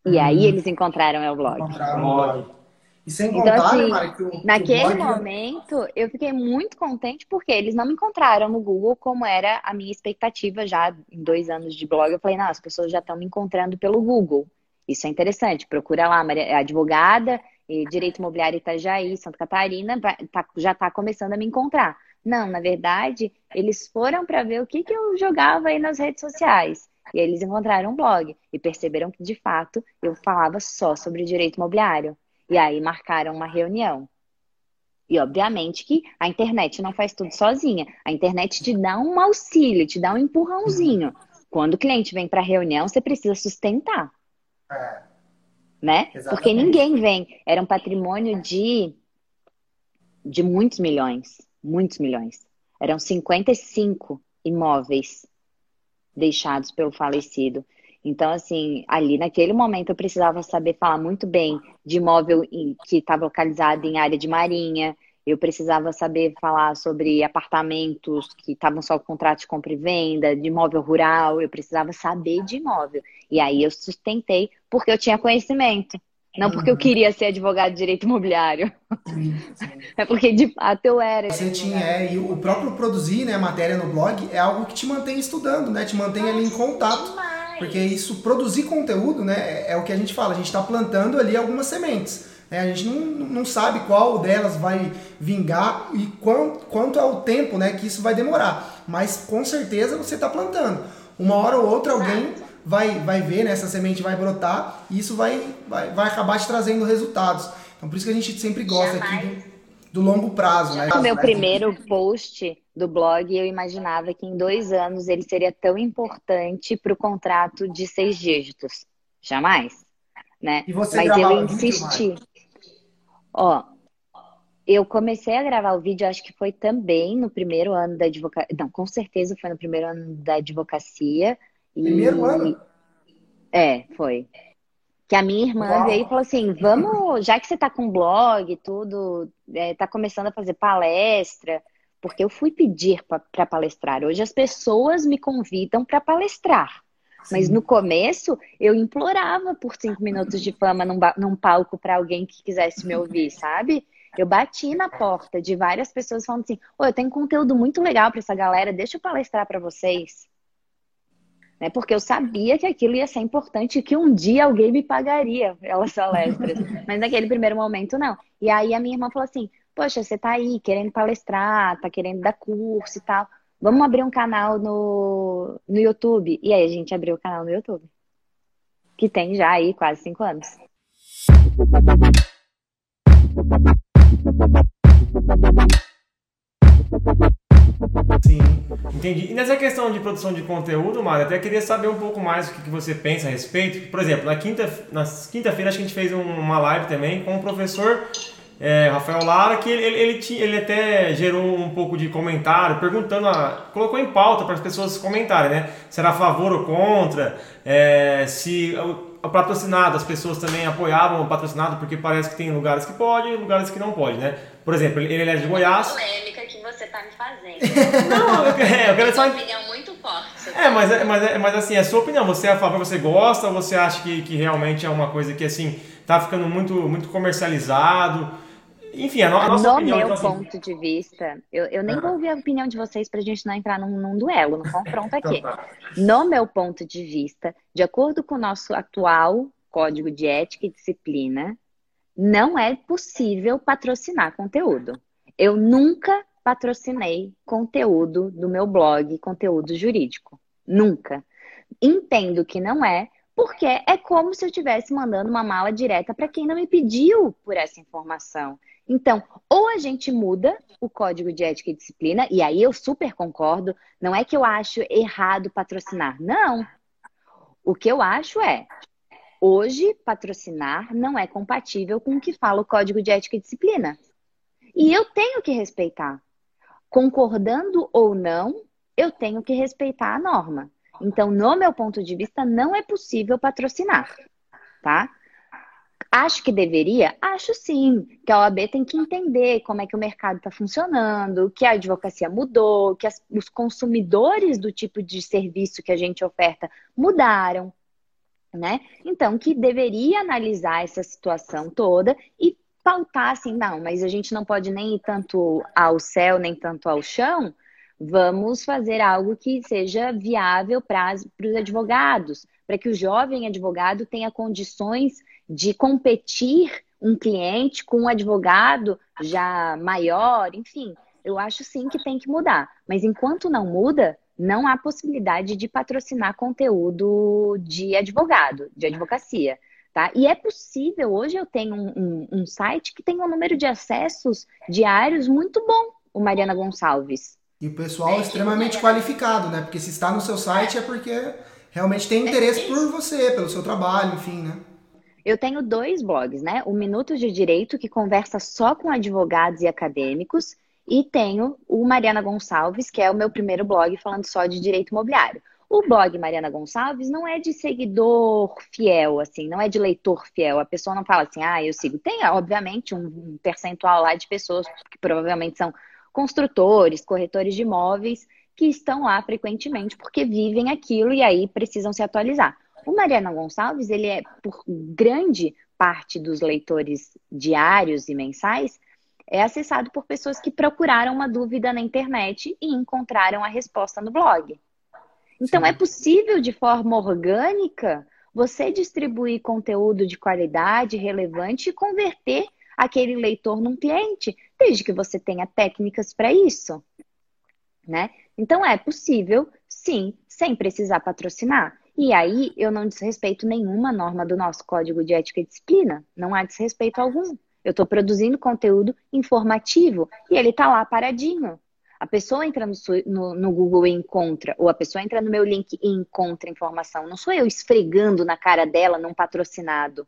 E hum. aí eles encontraram meu blog. Encontraram o blog. E sem então, contar, assim, né, Mari, que o, naquele que o momento, eu fiquei muito contente porque eles não me encontraram no Google como era a minha expectativa já em dois anos de blog. Eu falei, não, as pessoas já estão me encontrando pelo Google. Isso é interessante. Procura lá, Maria, advogada, direito imobiliário Itajaí, Santa Catarina, tá, já está começando a me encontrar. Não, na verdade, eles foram para ver o que, que eu jogava aí nas redes sociais. E eles encontraram um blog e perceberam que, de fato, eu falava só sobre direito imobiliário. E aí marcaram uma reunião. E obviamente que a internet não faz tudo sozinha. A internet te dá um auxílio, te dá um empurrãozinho. Quando o cliente vem para a reunião, você precisa sustentar. É. Né? Exatamente. Porque ninguém vem. Era um patrimônio de, de muitos milhões. Muitos milhões. Eram 55 imóveis deixados pelo falecido. Então, assim, ali naquele momento eu precisava saber falar muito bem de imóvel que estava localizado em área de marinha, eu precisava saber falar sobre apartamentos que estavam só com contrato de compra e venda, de imóvel rural, eu precisava saber de imóvel. E aí eu sustentei porque eu tinha conhecimento. Não porque eu queria ser advogado de direito imobiliário. Sim, sim. É porque de fato eu era. Você tinha, é, e o próprio produzir né, matéria no blog é algo que te mantém estudando, né? Te mantém Nossa, ali em contato. Demais. Porque isso, produzir conteúdo, né, é o que a gente fala, a gente está plantando ali algumas sementes. Né? A gente não, não sabe qual delas vai vingar e quanto, quanto é o tempo né, que isso vai demorar. Mas com certeza você está plantando. Uma hora ou outra alguém vai, vai ver, né, essa semente vai brotar e isso vai, vai, vai acabar te trazendo resultados. Então por isso que a gente sempre gosta aqui do, do longo prazo. Né? O meu primeiro post do blog, eu imaginava que em dois anos ele seria tão importante para o contrato de seis dígitos. Jamais. Né? E você Mas eu insisti. Ó, eu comecei a gravar o vídeo, acho que foi também no primeiro ano da advocacia. Não, com certeza foi no primeiro ano da advocacia. Primeiro e... ano? É, foi. Que a minha irmã Uau. veio e falou assim: vamos, já que você tá com blog e tudo, é, tá começando a fazer palestra, porque eu fui pedir para palestrar. Hoje as pessoas me convidam para palestrar. Mas no começo, eu implorava por cinco minutos de fama num, num palco para alguém que quisesse me ouvir, sabe? Eu bati na porta de várias pessoas falando assim: oh, eu tenho conteúdo muito legal para essa galera, deixa eu palestrar para vocês. Né? Porque eu sabia que aquilo ia ser importante e que um dia alguém me pagaria pelas palestras. Mas naquele primeiro momento, não. E aí a minha irmã falou assim: Poxa, você tá aí querendo palestrar, tá querendo dar curso e tal. Vamos abrir um canal no, no YouTube. E aí a gente abriu o canal no YouTube. Que tem já aí quase cinco anos. Sim, entendi. E nessa questão de produção de conteúdo, Mário, até queria saber um pouco mais o que, você pensa a respeito. Por exemplo, na quinta, na quinta-feira a gente fez uma live também com o professor é, Rafael Lara, que ele, ele, ele, tinha, ele, até gerou um pouco de comentário, perguntando, a, colocou em pauta para as pessoas comentarem, né? Se era a favor ou contra, é, se o patrocinado, as pessoas também apoiavam o patrocinado, porque parece que tem lugares que pode e lugares que não pode, né? Por exemplo, ele, é de Goiás. polêmica que você está me fazendo. não, eu, é, eu quero só. Uma opinião muito forte. É, mas, é, mas, é, mas assim, é a sua opinião. Você é a favor, você gosta, ou você acha que, que realmente é uma coisa que assim tá ficando muito, muito comercializado? Enfim, a, no, a nossa no opinião. No meu então, ponto de vista, eu, eu nem vou ouvir a opinião de vocês para a gente não entrar num, num duelo, num confronto aqui. Então tá. No meu ponto de vista, de acordo com o nosso atual Código de Ética e Disciplina, não é possível patrocinar conteúdo. Eu nunca patrocinei conteúdo do meu blog, conteúdo jurídico. Nunca. Entendo que não é, porque é como se eu estivesse mandando uma mala direta para quem não me pediu por essa informação. Então, ou a gente muda o código de ética e disciplina, e aí eu super concordo, não é que eu acho errado patrocinar, não. O que eu acho é, hoje, patrocinar não é compatível com o que fala o código de ética e disciplina. E eu tenho que respeitar. Concordando ou não, eu tenho que respeitar a norma. Então, no meu ponto de vista, não é possível patrocinar, tá? Acho que deveria? Acho sim. Que a OAB tem que entender como é que o mercado está funcionando, que a advocacia mudou, que as, os consumidores do tipo de serviço que a gente oferta mudaram, né? Então, que deveria analisar essa situação toda e pautar assim, não, mas a gente não pode nem ir tanto ao céu, nem tanto ao chão, vamos fazer algo que seja viável para os advogados, para que o jovem advogado tenha condições de competir um cliente com um advogado já maior, enfim, eu acho sim que tem que mudar. Mas enquanto não muda, não há possibilidade de patrocinar conteúdo de advogado, de advocacia. Tá? E é possível, hoje eu tenho um, um, um site que tem um número de acessos diários muito bom, o Mariana Gonçalves. E o pessoal é, extremamente qualificado, né? Porque se está no seu site é porque realmente tem interesse por você, pelo seu trabalho, enfim, né? Eu tenho dois blogs, né? O Minutos de Direito, que conversa só com advogados e acadêmicos, e tenho o Mariana Gonçalves, que é o meu primeiro blog falando só de direito imobiliário. O blog Mariana Gonçalves não é de seguidor fiel, assim, não é de leitor fiel. A pessoa não fala assim, ah, eu sigo. Tem, obviamente, um percentual lá de pessoas que provavelmente são construtores, corretores de imóveis, que estão lá frequentemente porque vivem aquilo e aí precisam se atualizar. O Mariana Gonçalves, ele é, por grande parte dos leitores diários e mensais, é acessado por pessoas que procuraram uma dúvida na internet e encontraram a resposta no blog. Então, Sim. é possível, de forma orgânica, você distribuir conteúdo de qualidade, relevante e converter aquele leitor num cliente, desde que você tenha técnicas para isso. Né? Então, é possível, sim, sem precisar patrocinar. E aí eu não desrespeito nenhuma norma do nosso Código de Ética e Disciplina. Não há desrespeito algum. Eu estou produzindo conteúdo informativo e ele está lá paradinho. A pessoa entra no, no, no, Google e encontra, ou a pessoa entra no meu link e encontra informação. Não sou eu esfregando na cara dela num patrocinado.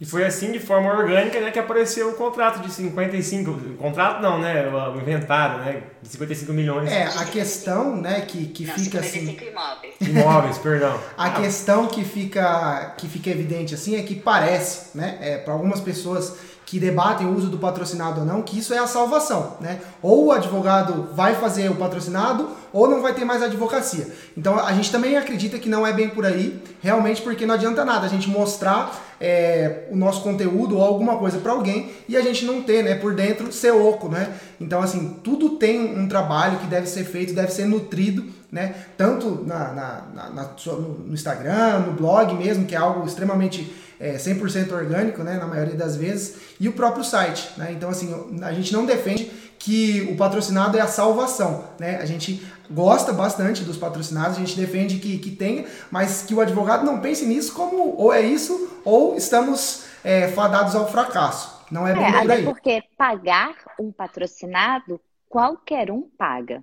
E foi assim, de forma orgânica, né, que apareceu o contrato de 55... Contrato não, né? O inventário, né? De 55 milhões. É, a questão, né, que, que não, fica 55 assim... imóveis. Imóveis, perdão. A questão que fica, que fica evidente, assim, é que parece, né? É, para algumas pessoas que debatem o uso do patrocinado ou não, que isso é a salvação, né? Ou o advogado vai fazer o patrocinado ou não vai ter mais advocacia. Então a gente também acredita que não é bem por aí, realmente porque não adianta nada a gente mostrar é, o nosso conteúdo ou alguma coisa para alguém e a gente não ter, né, por dentro ser oco, né? Então assim, tudo tem um trabalho que deve ser feito, deve ser nutrido, né? Tanto na, na, na, no Instagram, no blog mesmo, que é algo extremamente é, 100% orgânico, né, na maioria das vezes, e o próprio site. Né? Então, assim, a gente não defende que o patrocinado é a salvação. Né? A gente gosta bastante dos patrocinados, a gente defende que, que tenha, mas que o advogado não pense nisso como ou é isso ou estamos é, fadados ao fracasso. Não é bem é, por aí. porque pagar um patrocinado, qualquer um paga.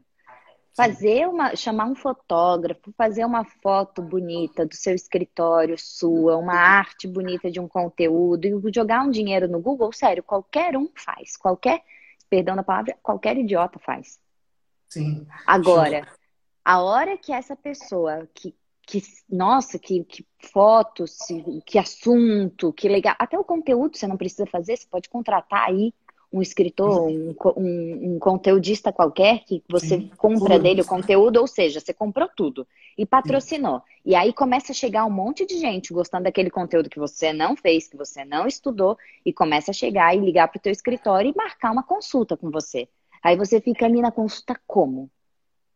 Fazer uma, chamar um fotógrafo, fazer uma foto bonita do seu escritório sua, uma arte bonita de um conteúdo e jogar um dinheiro no Google, sério, qualquer um faz. Qualquer, perdão da palavra, qualquer idiota faz. Sim. Agora, a hora que essa pessoa que, que nossa, que, que fotos, que assunto, que legal, até o conteúdo você não precisa fazer, você pode contratar aí um escritor, um, um, um, conteudista qualquer que você Sim. compra dele o conteúdo, ou seja, você comprou tudo e patrocinou. Sim. E aí começa a chegar um monte de gente gostando daquele conteúdo que você não fez, que você não estudou, e começa a chegar e ligar para o teu escritório e marcar uma consulta com você. Aí você fica ali na consulta como?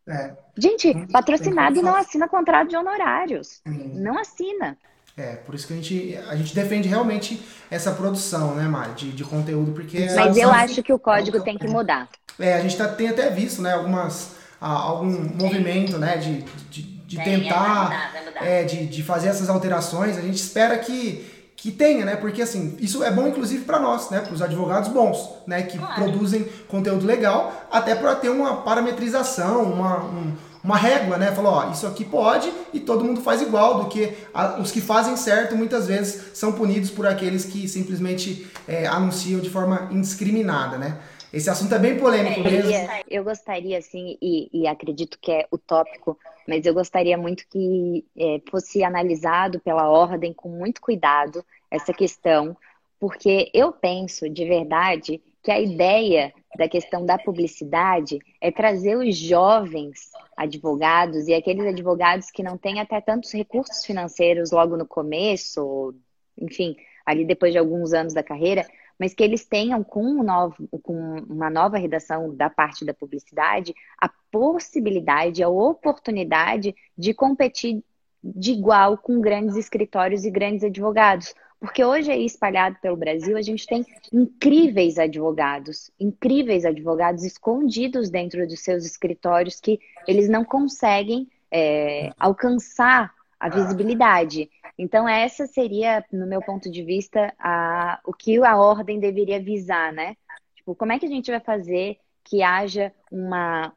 É. Gente, patrocinado e não assina contrato de honorários. Não assina. É, por isso que a gente, a gente defende realmente essa produção, né, Mari, de, de conteúdo, porque... Mas eu acho que o código tem que mudar. É, a gente tá, tem até visto, né, algumas, algum movimento, né, de, de, de tem, tentar, é, mudar, mudar. É, de, de fazer essas alterações, a gente espera que, que tenha, né, porque assim, isso é bom inclusive para nós, né, para os advogados bons, né, que claro. produzem conteúdo legal, até para ter uma parametrização, uma... Um, uma régua, né? Falou, ó, isso aqui pode e todo mundo faz igual, do que a, os que fazem certo muitas vezes são punidos por aqueles que simplesmente é, anunciam de forma indiscriminada, né? Esse assunto é bem polêmico é, mesmo. Eu gostaria, assim, e, e, acredito que é utópico, mas eu gostaria muito que é, fosse analisado pela ordem com muito cuidado essa questão, porque eu penso de verdade que a ideia da questão da publicidade é trazer os jovens advogados e aqueles advogados que não têm até tantos recursos financeiros logo no começo, enfim, ali depois de alguns anos da carreira, mas que eles tenham com, um novo, com uma nova redação da parte da publicidade a possibilidade, a oportunidade de competir de igual com grandes escritórios e grandes advogados. Porque hoje aí espalhado pelo Brasil, a gente tem incríveis advogados, incríveis advogados escondidos dentro dos seus escritórios que eles não conseguem é, alcançar a visibilidade. Então, essa seria, no meu ponto de vista, a, o que a ordem deveria visar, né? Tipo, como é que a gente vai fazer que haja uma,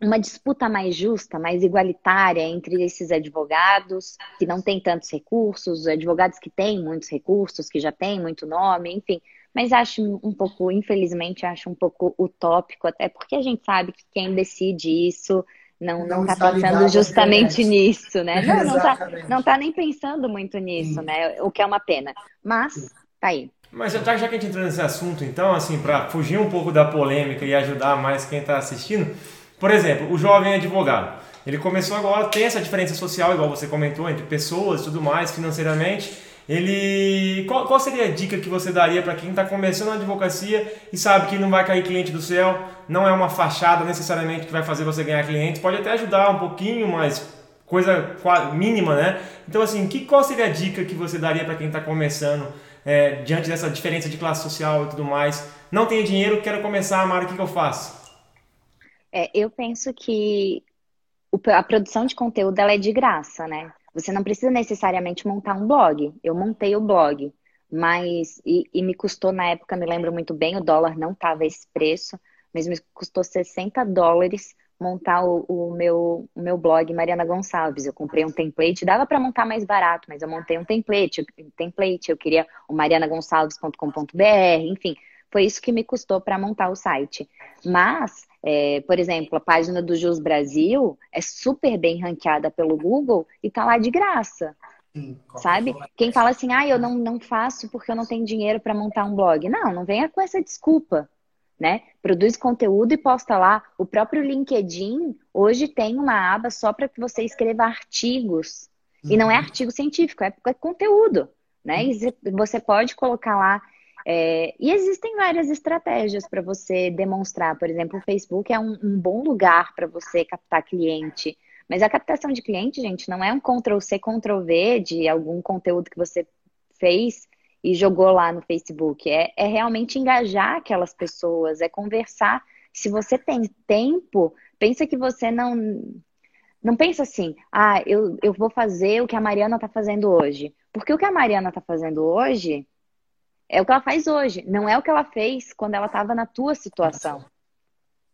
uma disputa mais justa, mais igualitária entre esses advogados que não têm tantos recursos, advogados que têm muitos recursos, que já têm muito nome, enfim. Mas acho um pouco, infelizmente, acho um pouco utópico, até porque a gente sabe que quem decide isso não não está pensando justamente nisso, né? Não, não está não tá nem pensando muito nisso, Sim. né? O que é uma pena. Mas tá aí. Mas já, já que a gente entrou nesse assunto, então, assim, para fugir um pouco da polêmica e ajudar mais quem está assistindo, por exemplo, o jovem advogado. Ele começou agora, tem essa diferença social, igual você comentou, entre pessoas e tudo mais, financeiramente. Ele. Qual, qual seria a dica que você daria para quem está começando a advocacia e sabe que não vai cair cliente do céu? Não é uma fachada necessariamente que vai fazer você ganhar clientes, pode até ajudar um pouquinho, mas coisa mínima, né? Então, assim, que, qual seria a dica que você daria para quem está começando é, diante dessa diferença de classe social e tudo mais? Não tenho dinheiro, quero começar, Mara, o que, que eu faço? É, eu penso que a produção de conteúdo ela é de graça, né? Você não precisa necessariamente montar um blog. Eu montei o blog, mas e, e me custou na época, me lembro muito bem, o dólar não estava esse preço, mas me custou 60 dólares montar o, o, meu, o meu blog Mariana Gonçalves. Eu comprei um template, dava para montar mais barato, mas eu montei um template, um template, eu queria o marianagonçalves.com.br, enfim, foi isso que me custou para montar o site. Mas, é, por exemplo, a página do Jus Brasil é super bem ranqueada pelo Google e tá lá de graça. sabe? Quem fala assim, ah, eu não, não faço porque eu não tenho dinheiro para montar um blog. Não, não venha com essa desculpa, né? Produz conteúdo e posta lá. O próprio LinkedIn hoje tem uma aba só para que você escreva artigos. E não é uhum. artigo científico, é, é conteúdo, né? E você pode colocar lá. É... e existem várias estratégias para você demonstrar. Por exemplo, o Facebook é um, um bom lugar para você captar cliente. Mas a captação de cliente, gente, não é um Ctrl-C, Ctrl-V de algum conteúdo que você fez e jogou lá no Facebook. É, é realmente engajar aquelas pessoas, é conversar. Se você tem tempo, pensa que você não. Não pensa assim, ah, eu, eu vou fazer o que a Mariana está fazendo hoje. Porque o que a Mariana está fazendo hoje é o que ela faz hoje, não é o que ela fez quando ela estava na tua situação.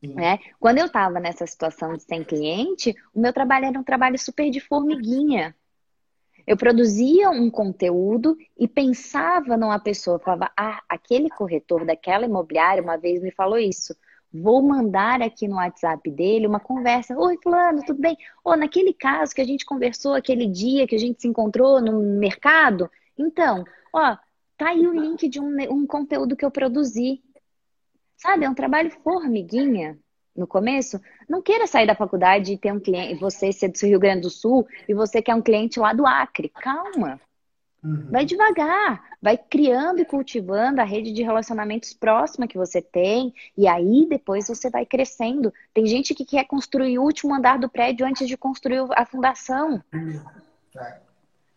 Né? Quando eu estava nessa situação de sem cliente, o meu trabalho era um trabalho super de formiguinha. Eu produzia um conteúdo e pensava numa pessoa, falava, ah, aquele corretor daquela imobiliária uma vez me falou isso. Vou mandar aqui no WhatsApp dele uma conversa. Oi, fulano, tudo bem? Ou naquele caso que a gente conversou aquele dia que a gente se encontrou no mercado. Então, ó, tá aí o link de um, um conteúdo que eu produzi. Sabe, é um trabalho formiguinha no começo. Não queira sair da faculdade e ter um cliente, você ser do Rio Grande do Sul e você quer um cliente lá do Acre. Calma. Uhum. Vai devagar, vai criando e cultivando a rede de relacionamentos próxima que você tem, e aí depois você vai crescendo. Tem gente que quer construir o último andar do prédio antes de construir a fundação. Uhum. É.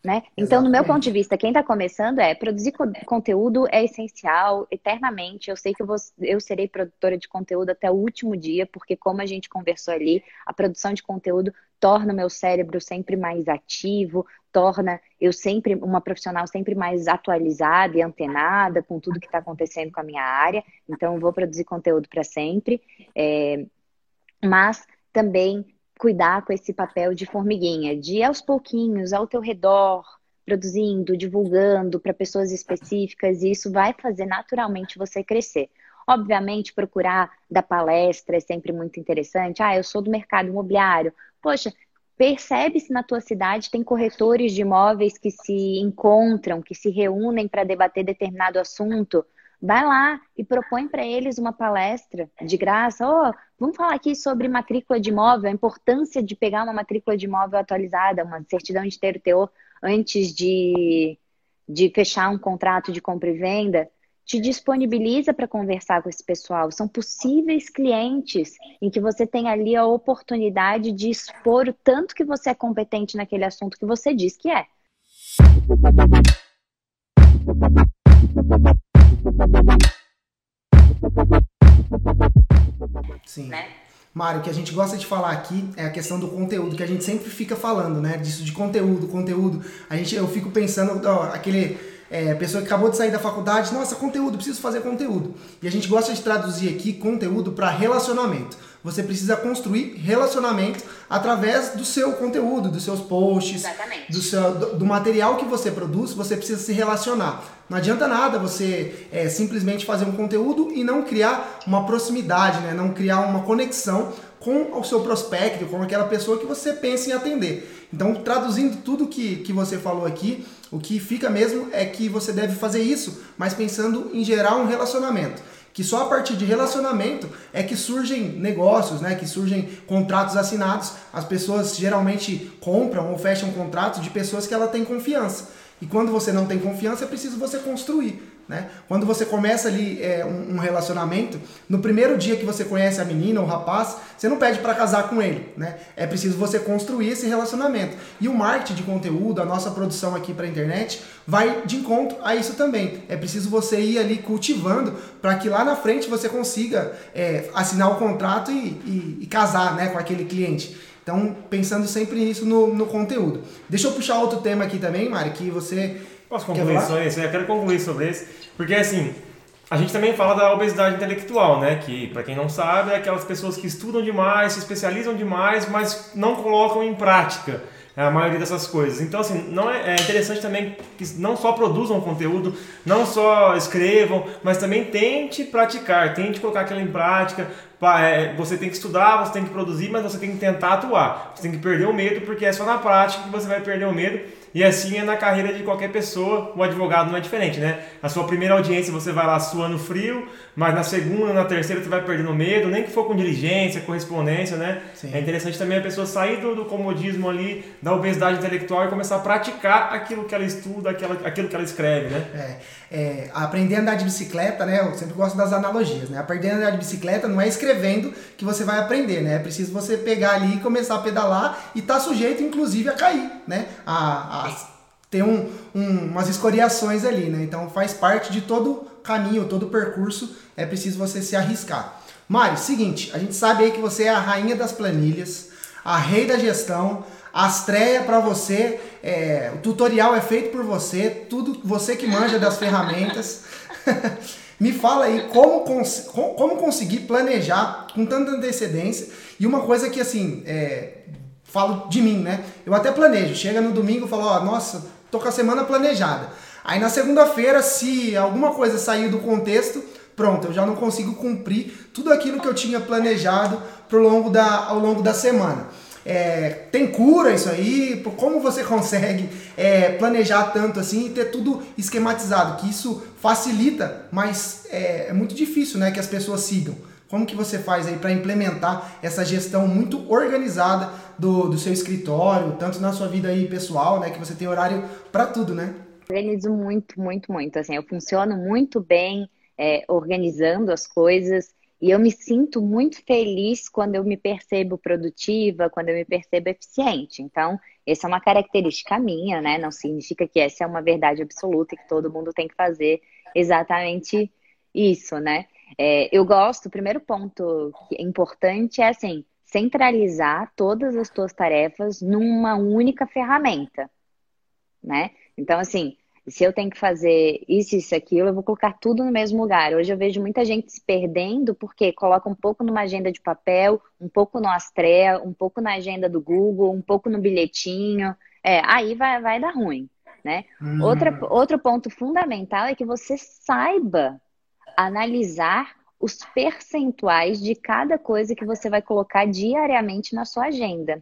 Né? Então, no meu ponto de vista, quem está começando é produzir co conteúdo é essencial, eternamente. Eu sei que eu, vou, eu serei produtora de conteúdo até o último dia, porque, como a gente conversou ali, a produção de conteúdo torna o meu cérebro sempre mais ativo, torna eu sempre uma profissional sempre mais atualizada e antenada com tudo que está acontecendo com a minha área. Então, vou produzir conteúdo para sempre. É, mas também cuidar com esse papel de formiguinha, de aos pouquinhos, ao teu redor, produzindo, divulgando para pessoas específicas, e isso vai fazer naturalmente você crescer. Obviamente, procurar da palestra é sempre muito interessante. Ah, eu sou do mercado imobiliário. Poxa, percebe se na tua cidade tem corretores de imóveis que se encontram, que se reúnem para debater determinado assunto. Vai lá e propõe para eles uma palestra de graça. Oh, vamos falar aqui sobre matrícula de imóvel, a importância de pegar uma matrícula de imóvel atualizada, uma certidão de ter teor antes de, de fechar um contrato de compra e venda. Te disponibiliza para conversar com esse pessoal. São possíveis clientes em que você tem ali a oportunidade de expor o tanto que você é competente naquele assunto que você diz que é. Sim. Né? Mário, o que a gente gosta de falar aqui é a questão do conteúdo, que a gente sempre fica falando, né? Disso de conteúdo, conteúdo. A gente, eu fico pensando, ó, aquele é, pessoa que acabou de sair da faculdade, nossa, conteúdo, preciso fazer conteúdo. E a gente gosta de traduzir aqui conteúdo para relacionamento. Você precisa construir relacionamento através do seu conteúdo, dos seus posts, do, seu, do, do, material que você produz, você precisa se relacionar. Não adianta nada você é, simplesmente fazer um conteúdo e não criar uma proximidade, né? não criar uma conexão com o seu prospecto, com aquela pessoa que você pensa em atender. Então, traduzindo tudo que, que você falou aqui, o que fica mesmo é que você deve fazer isso, mas pensando em gerar um relacionamento que só a partir de relacionamento é que surgem negócios, né? Que surgem contratos assinados. As pessoas geralmente compram ou fecham contratos de pessoas que ela tem confiança. E quando você não tem confiança, é preciso você construir. Né? Quando você começa ali é, um, um, relacionamento, no primeiro dia que você conhece a menina ou o rapaz, você não pede para casar com ele. Né? É preciso você construir esse relacionamento. E o marketing de conteúdo, a nossa produção aqui para a internet, vai de encontro a isso também. É preciso você ir ali cultivando para que lá na frente você consiga é, assinar o contrato e, e, e casar né, com aquele cliente. Então, pensando sempre nisso no, no conteúdo. Deixa eu puxar outro tema aqui também, Mari, que você Posso concluir sobre isso? Eu quero concluir sobre isso, porque assim, a gente também fala da obesidade intelectual, né? Que, para quem não sabe, é aquelas pessoas que estudam demais, se especializam demais, mas não colocam em prática a maioria dessas coisas. Então, assim, não é, é interessante também que não só produzam conteúdo, não só escrevam, mas também tente praticar, tente colocar aquilo em prática. É, você tem que estudar, você tem que produzir, mas você tem que tentar atuar. Você tem que perder o medo, porque é só na prática que você vai perder o medo E assim é na carreira de qualquer pessoa, o advogado não é diferente, né? A sua primeira audiência você vai lá suando frio, mas na segunda, na terceira você vai perdendo medo, nem que for com diligência, correspondência, né? Sim. É interessante também a pessoa sair do, do, comodismo ali, da obesidade intelectual e começar a praticar aquilo que ela estuda, aquilo, aquilo que ela escreve, né? É, é, aprender a andar de bicicleta, né? Eu sempre gosto das analogias, né? Aprender a andar de bicicleta não é escrevendo que você vai aprender, né? É preciso você pegar ali e começar a pedalar e tá sujeito, inclusive, a cair, né? A, a ter um, um, umas escoriações ali, né? Então faz parte de todo caminho, todo percurso, é preciso você se arriscar. Mari, seguinte, a gente sabe aí que você é a rainha das planilhas, a rei da gestão, a estreia para você, é, o tutorial é feito por você, tudo você que manja das ferramentas. Me fala aí como, cons como conseguir planejar com tanta antecedência e uma coisa que assim, é, falo de mim, né? Eu até planejo, chega no domingo e falo, ó, nossa, tô com a semana planejada. Aí na segunda-feira, se alguma coisa sair do contexto, pronto, eu já não consigo cumprir tudo aquilo que eu tinha planejado pro longo da, ao longo da semana. É, tem cura isso aí? Como você consegue é, planejar tanto assim e ter tudo esquematizado? Que isso facilita, mas é, é muito difícil né, que as pessoas sigam. Como que você faz aí para implementar essa gestão muito organizada do, do seu escritório, tanto na sua vida aí pessoal, né, que você tem horário para tudo, né? Organizo muito, muito, muito. Assim, eu funciono muito bem é, organizando as coisas e eu me sinto muito feliz quando eu me percebo produtiva, quando eu me percebo eficiente. Então, essa é uma característica minha, né? Não significa que essa é uma verdade absoluta e que todo mundo tem que fazer exatamente isso, né? É, eu gosto, o primeiro ponto é importante é assim, centralizar todas as tuas tarefas numa única ferramenta, né? Então, assim, se eu tenho que fazer isso, isso, aquilo, eu vou colocar tudo no mesmo lugar. Hoje eu vejo muita gente se perdendo porque coloca um pouco numa agenda de papel, um pouco no Astrea, um pouco na agenda do Google, um pouco no bilhetinho. É, aí vai, vai dar ruim, né? Hum. Outra, outro ponto fundamental é que você saiba analisar os percentuais de cada coisa que você vai colocar diariamente na sua agenda.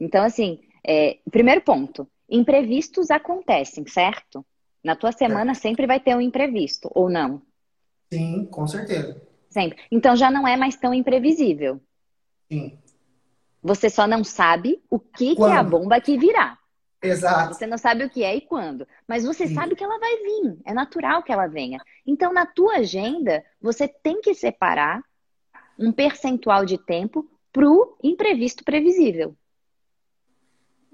Então, assim, é, primeiro ponto, imprevistos acontecem, certo? Na tua semana é. sempre vai ter um imprevisto, ou não? Sim, com certeza. Sempre. Então já não é mais tão imprevisível. Sim. Você só não sabe o que, que é a bomba que virá. Exato. Você não sabe o que é e quando. Mas você Sim. sabe que ela vai vir. É natural que ela venha. Então, na tua agenda, você tem que separar um percentual de tempo para o imprevisto previsível.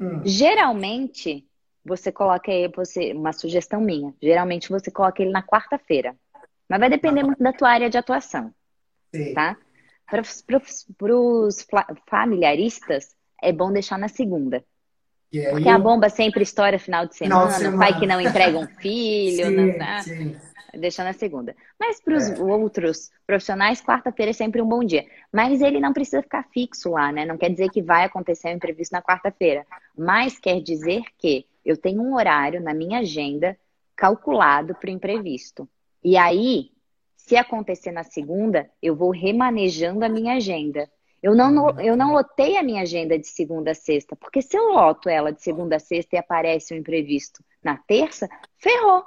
Hum. Geralmente, você coloca aí, você, uma sugestão minha, geralmente você coloca ele na quarta-feira. Mas vai depender ah. muito da tua área de atuação. Sim. Tá? Para os familiaristas, é bom deixar na segunda. Aí, Porque a bomba sempre estoura final de semana, final de semana. pai que não entrega um filho, sim, não, né? sim. Deixa na segunda. Mas para os é. outros profissionais, quarta-feira é sempre um bom dia. Mas ele não precisa ficar fixo lá, né? Não quer dizer que vai acontecer o um imprevisto na quarta-feira. Mas quer dizer que eu tenho um horário na minha agenda calculado para o imprevisto. E aí, se acontecer na segunda, eu vou remanejando a minha agenda. Eu não, eu não lotei a minha agenda de segunda a sexta, porque se eu loto ela de segunda a sexta e aparece um imprevisto na terça, ferrou.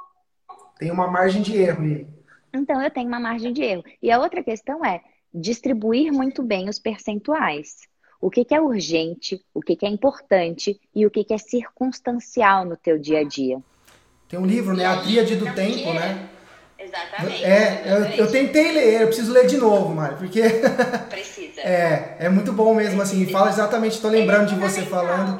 Tem uma margem de erro aí. Então eu tenho uma margem de erro. E a outra questão é distribuir muito bem os percentuais. O que, que é urgente, o que, que é importante e o que, que é circunstancial no teu dia a dia. Tem um livro, né? A Tríade do Tempo, né? Exatamente. É, eu, eu, tentei ler, eu preciso ler de novo, Mário, porque. Precisa. é, é muito bom mesmo, assim. Fala exatamente, estou lembrando é de você falando.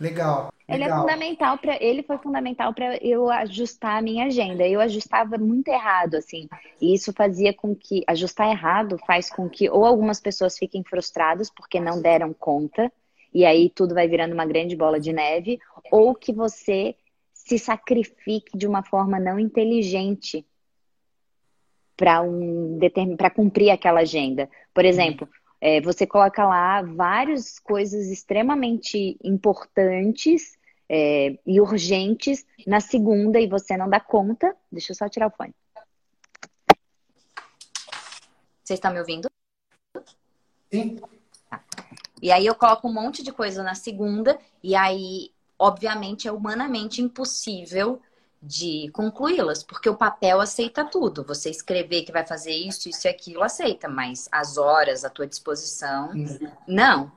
Legal. Ele é fundamental para ele foi fundamental para eu ajustar a minha agenda. Eu ajustava muito errado assim, e isso fazia com que ajustar errado faz com que ou algumas pessoas fiquem frustradas porque não deram conta, e aí tudo vai virando uma grande bola de neve, ou que você se sacrifique de uma forma não inteligente para um, para cumprir aquela agenda. Por uhum. exemplo, é, você coloca lá várias coisas extremamente importantes é, e urgentes na segunda e você não dá conta. Deixa eu só tirar o fone. Vocês estão me ouvindo? Sim. Tá. E aí eu coloco um monte de coisa na segunda e aí obviamente é humanamente impossível de concluí-las, porque o papel aceita tudo. Você escrever que vai fazer isso, isso e aquilo, aceita, mas as horas à tua disposição, não.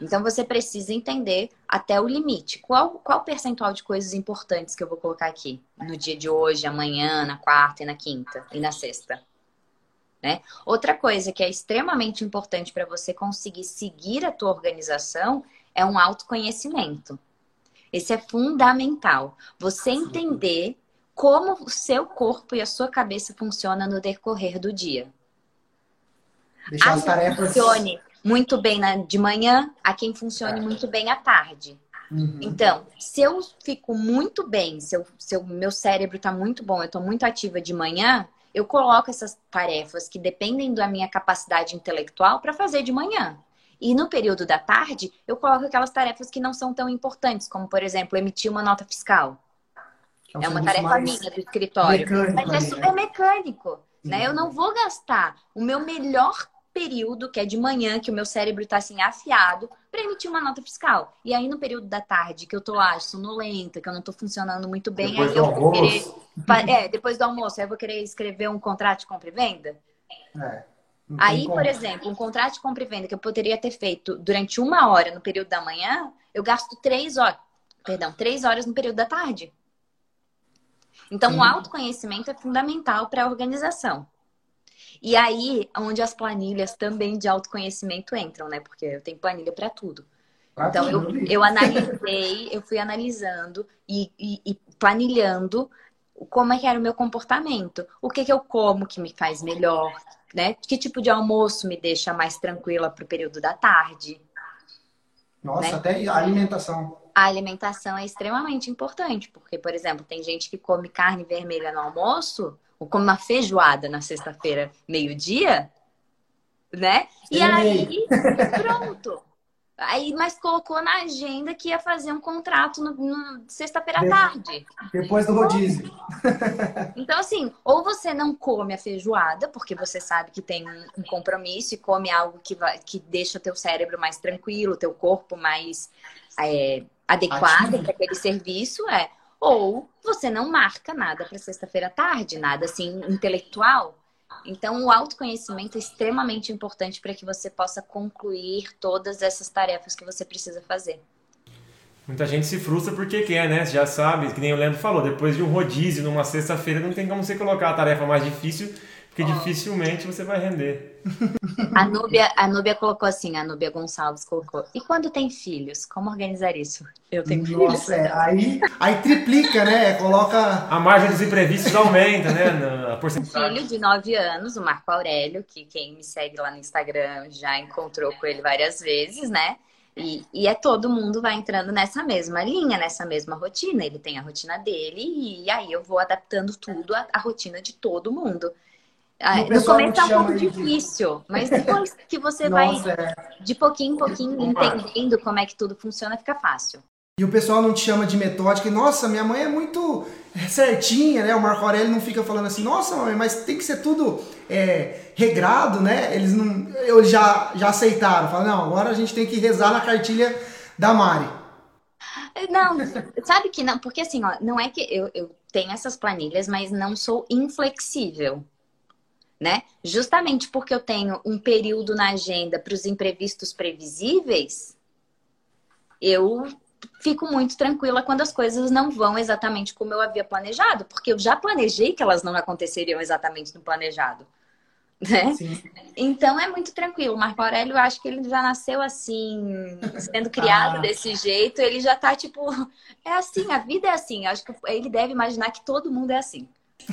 Então você precisa entender até o limite. Qual, qual percentual de coisas importantes que eu vou colocar aqui no dia de hoje, amanhã, na quarta e na quinta e na sexta? Né? Outra coisa que é extremamente importante para você conseguir seguir a tua organização é um autoconhecimento. Esse é fundamental. Você entender como o seu corpo e a sua cabeça funcionam no decorrer do dia. Deixar as tarefas... funcione muito bem na, de manhã, a quem funcione muito bem à tarde. Uhum. Então, se eu fico muito bem, se, eu, se o meu cérebro está muito bom, eu estou muito ativa de manhã, eu coloco essas tarefas que dependem da minha capacidade intelectual para fazer de manhã. E no período da tarde, eu coloco aquelas tarefas que não são tão importantes, como, por exemplo, emitir uma nota fiscal. É, é uma tarefa minha do escritório. Mas é super mecânico. Né? Eu não vou gastar o meu melhor período, que é de manhã, que o meu cérebro está assim afiado, para emitir uma nota fiscal. E aí no período da tarde, que eu tô lá sonolenta, que eu não estou funcionando muito bem, depois aí eu vou querer. É, depois do almoço, aí eu vou querer escrever um contrato de compra e venda. É. Aí, por exemplo, um contrato de compra e venda que eu poderia ter feito durante uma hora no período da manhã, eu gasto três horas, perdão, três horas no período da tarde. Então, Sim. o autoconhecimento é fundamental para a organização. E aí, onde as planilhas também de autoconhecimento entram, né? Porque eu tenho planilha para tudo. então, eu, eu analisei, eu fui analisando e, e, e, planilhando como é que era o meu comportamento. O que, que eu como que me faz melhor, né? Que tipo de almoço me deixa mais tranquila para o período da tarde. Nossa, né? até a alimentação. A alimentação é extremamente importante, porque, por exemplo, tem gente que come carne vermelha no almoço ou como uma feijoada na sexta-feira, meio-dia, né? E aí, pronto. Aí, mas colocou na agenda que ia fazer um contrato no, no sexta-feira à tarde. Depois do rodízio. Então, assim, ou você não come a feijoada, porque você sabe que tem um, um compromisso e come algo que, vai, que deixa o teu cérebro mais tranquilo, teu corpo mais é, adequado para aquele serviço, é. Ou você não marca nada para sexta-feira à tarde, nada assim intelectual. Então, o autoconhecimento é extremamente importante para que você possa concluir todas essas tarefas que você precisa fazer. Muita gente se frustra porque quer, né? Você já sabe, que nem o Leandro falou, depois de um rodízio numa sexta-feira, não tem como você colocar a tarefa mais difícil porque dificilmente você vai render. A Núbia, a Núbia colocou assim, a Núbia Gonçalves colocou. E quando tem filhos, como organizar isso? Eu tenho Nossa, filhos. Nossa, é, aí, aí triplica, né? Coloca. A margem dos imprevistos aumenta, né? A porcentagem. Filho de 9 anos, o Marco Aurélio, que quem me segue lá no Instagram já encontrou com ele várias vezes, né? E, e, é todo mundo vai entrando nessa mesma linha, nessa mesma rotina. Ele tem a rotina dele e aí eu vou adaptando tudo à, à rotina de todo mundo. Ah, no começo é um pouco difícil, mas depois que você Nossa, vai é. de pouquinho em pouquinho entendendo como é que tudo funciona, fica fácil. E o pessoal não te chama de metódica. E, nossa, minha mãe é muito certinha, né? O Marco Aurélio não fica falando assim, nossa, mãe, mas tem que ser tudo é, regrado, né? Eles não, eu já, já aceitaram. Falaram, não, agora a gente tem que rezar na cartilha da Mari. Não, sabe que não, porque assim, ó, não é que eu, eu tenho essas planilhas, mas não sou inflexível né? Justamente porque eu tenho um período na agenda para os imprevistos previsíveis, eu fico muito tranquila quando as coisas não vão exatamente como eu havia planejado, porque eu já planejei que elas não aconteceriam exatamente no planejado. Né? Então é muito tranquilo. Marco Aurélio, eu acho que ele já nasceu assim, sendo criado ah. desse jeito, ele já tá tipo, é assim, a vida é assim. Eu acho que ele deve imaginar que todo mundo é assim.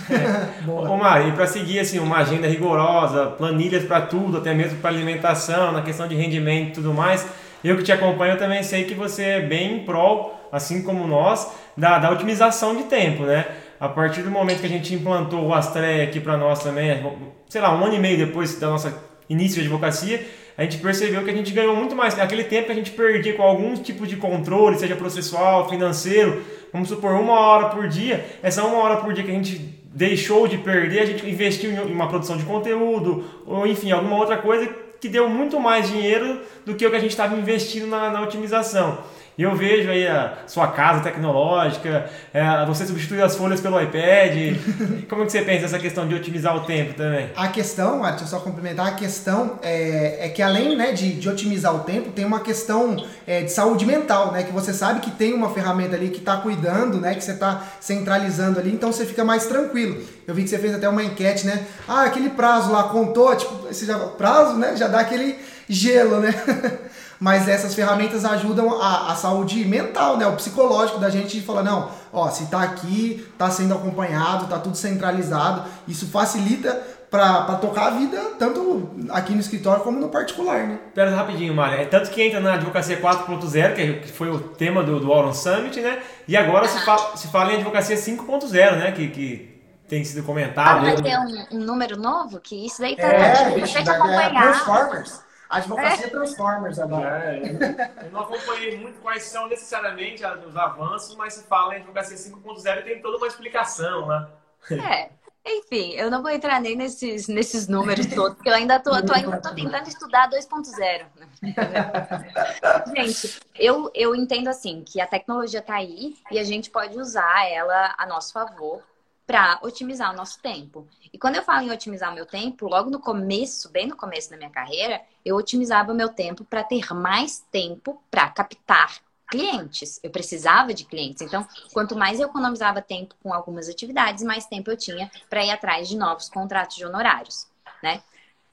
É. Ô e para seguir assim, uma agenda rigorosa, planilhas para tudo, até mesmo para alimentação, na questão de rendimento e tudo mais, eu que te acompanho também sei que você é bem em prol, assim como nós, da, da otimização de tempo, né? A partir do momento que a gente implantou o Astrea aqui para nós também, sei lá, um ano e meio depois da nossa início de advocacia, a gente percebeu que a gente ganhou muito mais. Aquele tempo que a gente perdia com algum tipo de controle, seja processual, financeiro, vamos supor, uma hora por dia, essa uma hora por dia que a gente deixou de perder, a gente investiu em uma produção de conteúdo, ou enfim, alguma outra coisa que deu muito mais dinheiro do que o que a gente estava investindo na, na otimização. E eu vejo aí a sua casa tecnológica, é, você substitui as folhas pelo iPad. Como é que você pensa essa questão de otimizar o tempo também? A questão, deixa eu só complementar, a questão é, é que além né, de, de otimizar o tempo, tem uma questão é, de saúde mental, né? Que você sabe que tem uma ferramenta ali que está cuidando, né? Que você está centralizando ali, então você fica mais tranquilo. Eu vi que você fez até uma enquete, né? Ah, aquele prazo lá contou, tipo, esse já, prazo, né? Já dá aquele gelo, né? Mas essas ferramentas ajudam a, a saúde mental, né? O psicológico da gente de falar, não, ó, se tá aqui, tá sendo acompanhado, tá tudo centralizado, isso facilita para tocar a vida, tanto aqui no escritório como no particular, né? Pera rapidinho, Mário. É tanto que entra na advocacia 4.0, é, que foi o tema do, do Auron Summit, né? E agora se, fala, se fala em advocacia 5.0, né? Que, que tem sido comentado. Ah, vai ter um, um, número novo? Que isso daí tá é, gente, acompanhar. Transformers. Advocacia é. Transformers agora. É, eu não acompanhei muito quais são necessariamente os avanços, mas se fala em advocacia 5.0 tem toda uma explicação, né? É. Enfim, eu não vou entrar nem nesses, nesses números todos, porque eu ainda tô, tô, ainda tô tentando estudar 2.0. gente, eu, eu entendo assim que a tecnologia está aí e a gente pode usar ela a nosso favor para otimizar o nosso tempo. E quando eu falo em otimizar o meu tempo, logo no começo, bem no começo da minha carreira, eu otimizava o meu tempo para ter mais tempo para captar clientes. Eu precisava de clientes. Então, quanto mais eu economizava tempo com algumas atividades, mais tempo eu tinha para ir atrás de novos contratos de honorários, né?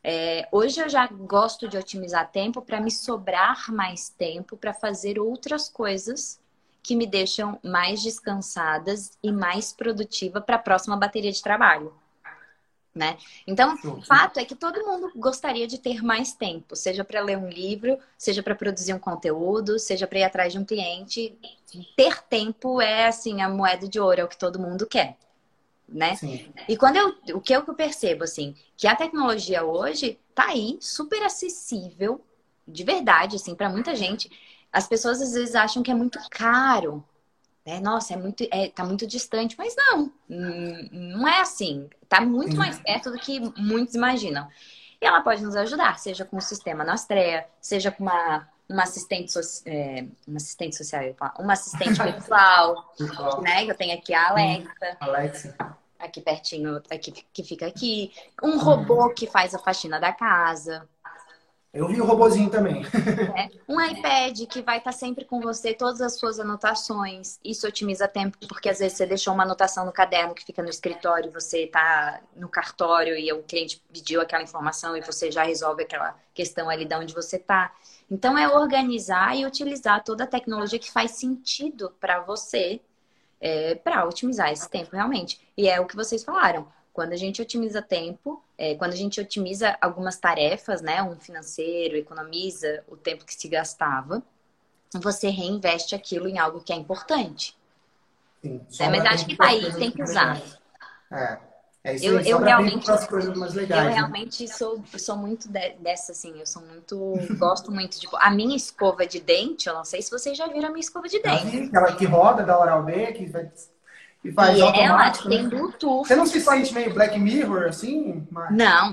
É, hoje eu já gosto de otimizar tempo para me sobrar mais tempo para fazer outras coisas que me deixam mais descansadas e mais produtiva para a próxima bateria de trabalho. Né? Então, o fato é que todo mundo gostaria de ter mais tempo, seja para ler um livro, seja para produzir um conteúdo, seja para ir atrás de um cliente. Ter tempo é assim a moeda de ouro, é o que todo mundo quer, né? Sim. E quando eu, o que eu percebo assim, que a tecnologia hoje tá aí super acessível, de verdade, assim, para muita gente. As pessoas às vezes acham que é muito caro, né? Nossa, é muito, é, tá muito distante, mas não, não é assim. Tá muito mais perto do que muitos imaginam. E ela pode nos ajudar, seja com o sistema Nastrea, seja com uma, uma assistente, so, é, uma assistente social, uma assistente virtual, né? Eu tenho aqui a Alexa. Alexa. Aqui pertinho, aqui, que fica aqui. Um robô que faz a faxina da casa. Eu vi o robozinho também. É, um iPad que vai estar sempre com você, todas as suas anotações. Isso otimiza tempo, porque às vezes você deixou uma anotação no caderno que fica no escritório, você está no cartório e o cliente pediu aquela informação e você já resolve aquela questão ali de onde você está. Então é organizar e utilizar toda a tecnologia que faz sentido para você é, para otimizar esse tempo realmente. E é o que vocês falaram quando a gente otimiza tempo, é, quando a gente otimiza algumas tarefas, né, um financeiro, economiza o tempo que se gastava, você reinveste aquilo em algo que é importante. Sim, é, mas acho que aí, tem que usar. É. É isso eu, aí, eu realmente, mais legais, eu né? realmente sou, sou muito de, dessa, assim, eu sou muito, gosto muito, tipo, a minha escova de dente, eu não sei se vocês já viram a minha escova de dente. Aquela que roda da Oral-B, que vai e faz e automático. Ela tem né? Bluetooth. Você não se sente meio Black Mirror, assim? Mas... Não,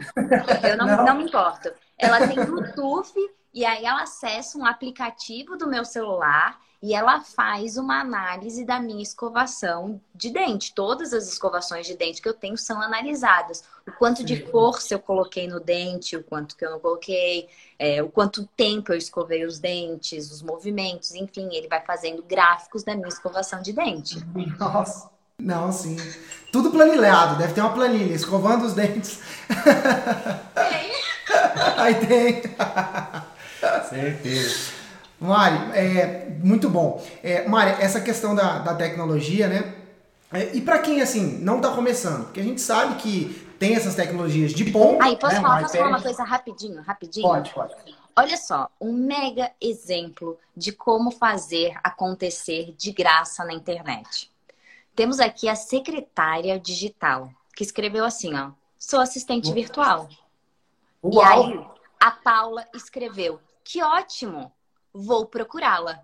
eu não, não? não me importo. Ela tem Bluetooth e aí ela acessa um aplicativo do meu celular e ela faz uma análise da minha escovação de dente. Todas as escovações de dente que eu tenho são analisadas. O quanto de força eu coloquei no dente, o quanto que eu não coloquei, é, o quanto tempo eu escovei os dentes, os movimentos, enfim, ele vai fazendo gráficos da minha escovação de dente. Nossa. Não, sim. Tudo planilhado, deve ter uma planilha, escovando os dentes. Tem. Aí tem. Certeza. Mari, é muito bom. É, Mari, essa questão da, da tecnologia, né? É, e para quem assim não está começando, porque a gente sabe que tem essas tecnologias de ponta. Aí posso, né, falar, posso falar uma coisa rapidinho, rapidinho? Pode, pode. Olha só, um mega exemplo de como fazer acontecer de graça na internet. Temos aqui a secretária digital, que escreveu assim, ó. Sou assistente virtual. Uau. E aí, a Paula escreveu, que ótimo, vou procurá-la.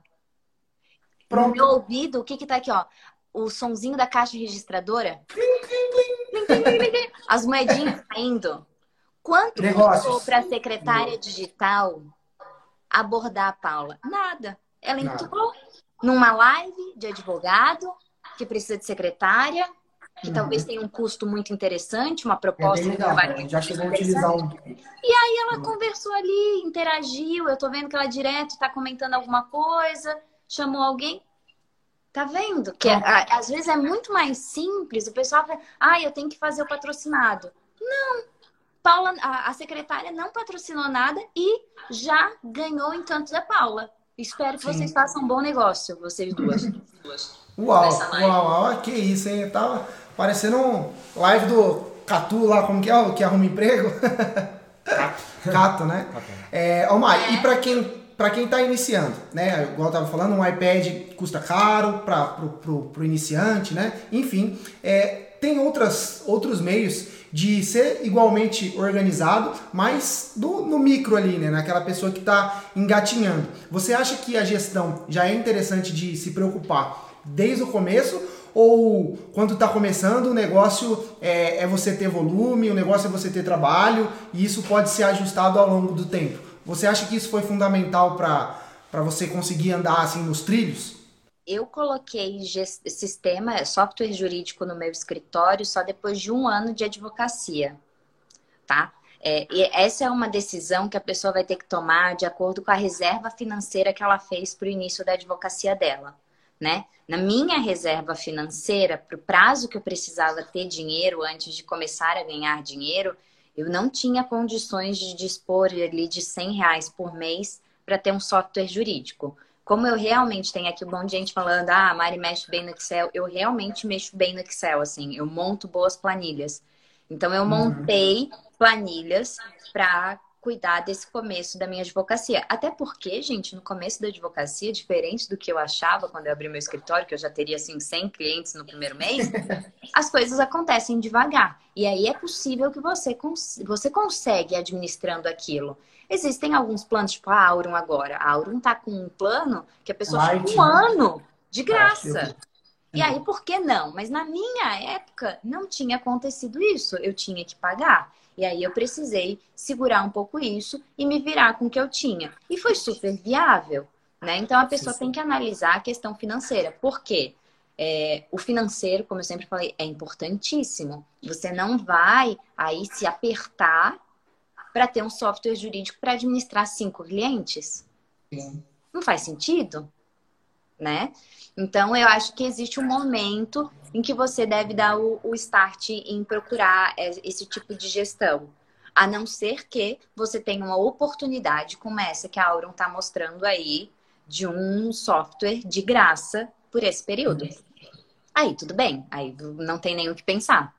No meu ouvido, o que que tá aqui, ó? O sonzinho da caixa registradora. As moedinhas caindo. Quanto custou para a secretária digital abordar a Paula? Nada. Ela entrou, numa live de advogado que precisa de secretária, que uhum. talvez tenha um custo muito interessante, uma proposta é legal, que já chegou a utilizar um. E aí ela uhum. conversou ali, interagiu, eu tô vendo que ela direto está comentando alguma coisa, chamou alguém. Tá vendo? Que é, às vezes é muito mais simples. O pessoal fala, ah, eu tenho que fazer o patrocinado. Não. Paula, a, a secretária não patrocinou nada e já ganhou o encanto da Paula. Espero que Sim. vocês façam um bom negócio, vocês duas. Uau, uau, uau, que isso, hein? Tava parecendo um live do Catu lá, como que é? Que arruma emprego. Cato, né? É, ô Mai, é. e para quem para quem está iniciando, né? Igual eu estava falando, um iPad custa caro para pro, pro, pro, iniciante, né? Enfim, é, tem outras, outros meios de ser igualmente organizado, mas do, no micro ali, né? Naquela pessoa que está engatinhando. Você acha que a gestão já é interessante de se preocupar desde o começo? Ou quando está começando, o negócio é, é você ter volume, o negócio é você ter trabalho, e isso pode ser ajustado ao longo do tempo? Você acha que isso foi fundamental para você conseguir andar assim nos trilhos? Eu coloquei sistema, software jurídico no meu escritório só depois de um ano de advocacia, tá? É, essa é uma decisão que a pessoa vai ter que tomar de acordo com a reserva financeira que ela fez para o início da advocacia dela, né? Na minha reserva financeira, para o prazo que eu precisava ter dinheiro antes de começar a ganhar dinheiro, eu não tinha condições de dispor ali de 100 reais por mês para ter um software jurídico. Como eu realmente tenho aqui um monte de gente falando, ah, a Mari mexe bem no Excel, eu realmente mexo bem no Excel, assim, eu monto boas planilhas. Então, eu uhum. montei planilhas para cuidar desse começo da minha advocacia. Até porque, gente, no começo da advocacia, diferente do que eu achava quando eu abri meu escritório, que eu já teria assim 100 clientes no primeiro mês, as coisas acontecem devagar. E aí é possível que você, cons você consegue administrando aquilo. Existem alguns planos, tipo a Aurum agora. A Aurum tá com um plano que a pessoa Light, fica um né? ano de graça. E aí, por que não? Mas na minha época, não tinha acontecido isso. Eu tinha que pagar. E aí eu precisei segurar um pouco isso e me virar com o que eu tinha. E foi super viável, né? Então a pessoa tem que analisar a questão financeira. Por quê? É, o financeiro, como eu sempre falei, é importantíssimo. Você não vai aí se apertar para ter um software jurídico para administrar cinco clientes. Sim. Não faz sentido, né? Então, eu acho que existe um momento em que você deve dar o, o start em procurar esse tipo de gestão. A não ser que você tenha uma oportunidade como essa que a Auron está mostrando aí, de um software de graça por esse período. Aí, tudo bem. Aí não tem nem o que pensar.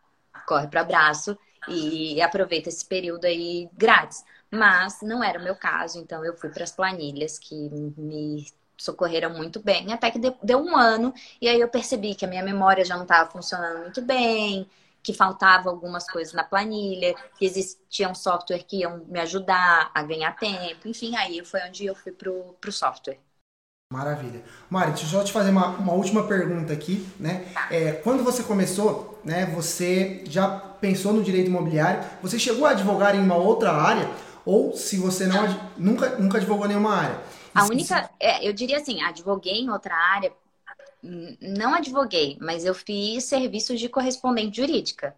Corre para abraço e aproveita esse período aí grátis. Mas não era o meu caso, então eu fui para as planilhas que me socorreram muito bem, até que deu um ano, e aí eu percebi que a minha memória já não estava funcionando muito bem, que faltava algumas coisas na planilha, que existia um software que iam me ajudar a ganhar tempo, enfim, aí foi onde eu fui pro, pro software. Maravilha. Mari, deixa eu só te fazer uma, uma última pergunta aqui, né? É, quando você começou, né, você já pensou no direito imobiliário, você chegou a advogar em uma outra área, ou se você não, nunca, nunca advogou em nenhuma área, a única, é, eu diria assim, advoguei em outra área, não advoguei, mas eu fiz serviços de correspondente jurídica.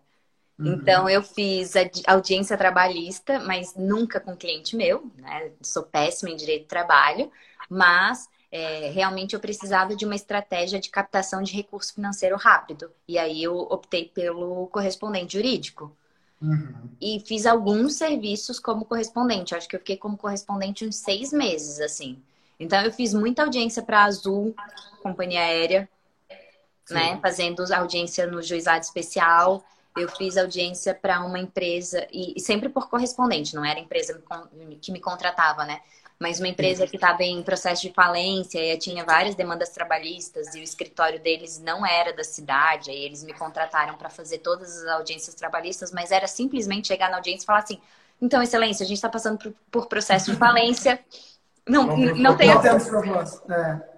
Uhum. Então, eu fiz audiência trabalhista, mas nunca com cliente meu, né? Sou péssima em direito de trabalho, mas é, realmente eu precisava de uma estratégia de captação de recurso financeiro rápido. E aí eu optei pelo correspondente jurídico. Uhum. E fiz alguns serviços como correspondente. Acho que eu fiquei como correspondente uns seis meses, assim. Então, eu fiz muita audiência para a Azul, companhia aérea, Sim. né? Fazendo audiência no juizado especial. Eu fiz audiência para uma empresa, e, e, sempre por correspondente, não era a empresa que me contratava, né? Mas uma empresa que estava em processo de falência e tinha várias demandas trabalhistas e o escritório deles não era da cidade. Aí eles me contrataram para fazer todas as audiências trabalhistas, mas era simplesmente chegar na audiência e falar assim: então, excelência, a gente está passando por, por processo de falência. Não, não, não, não tem. Não temos proposta. É.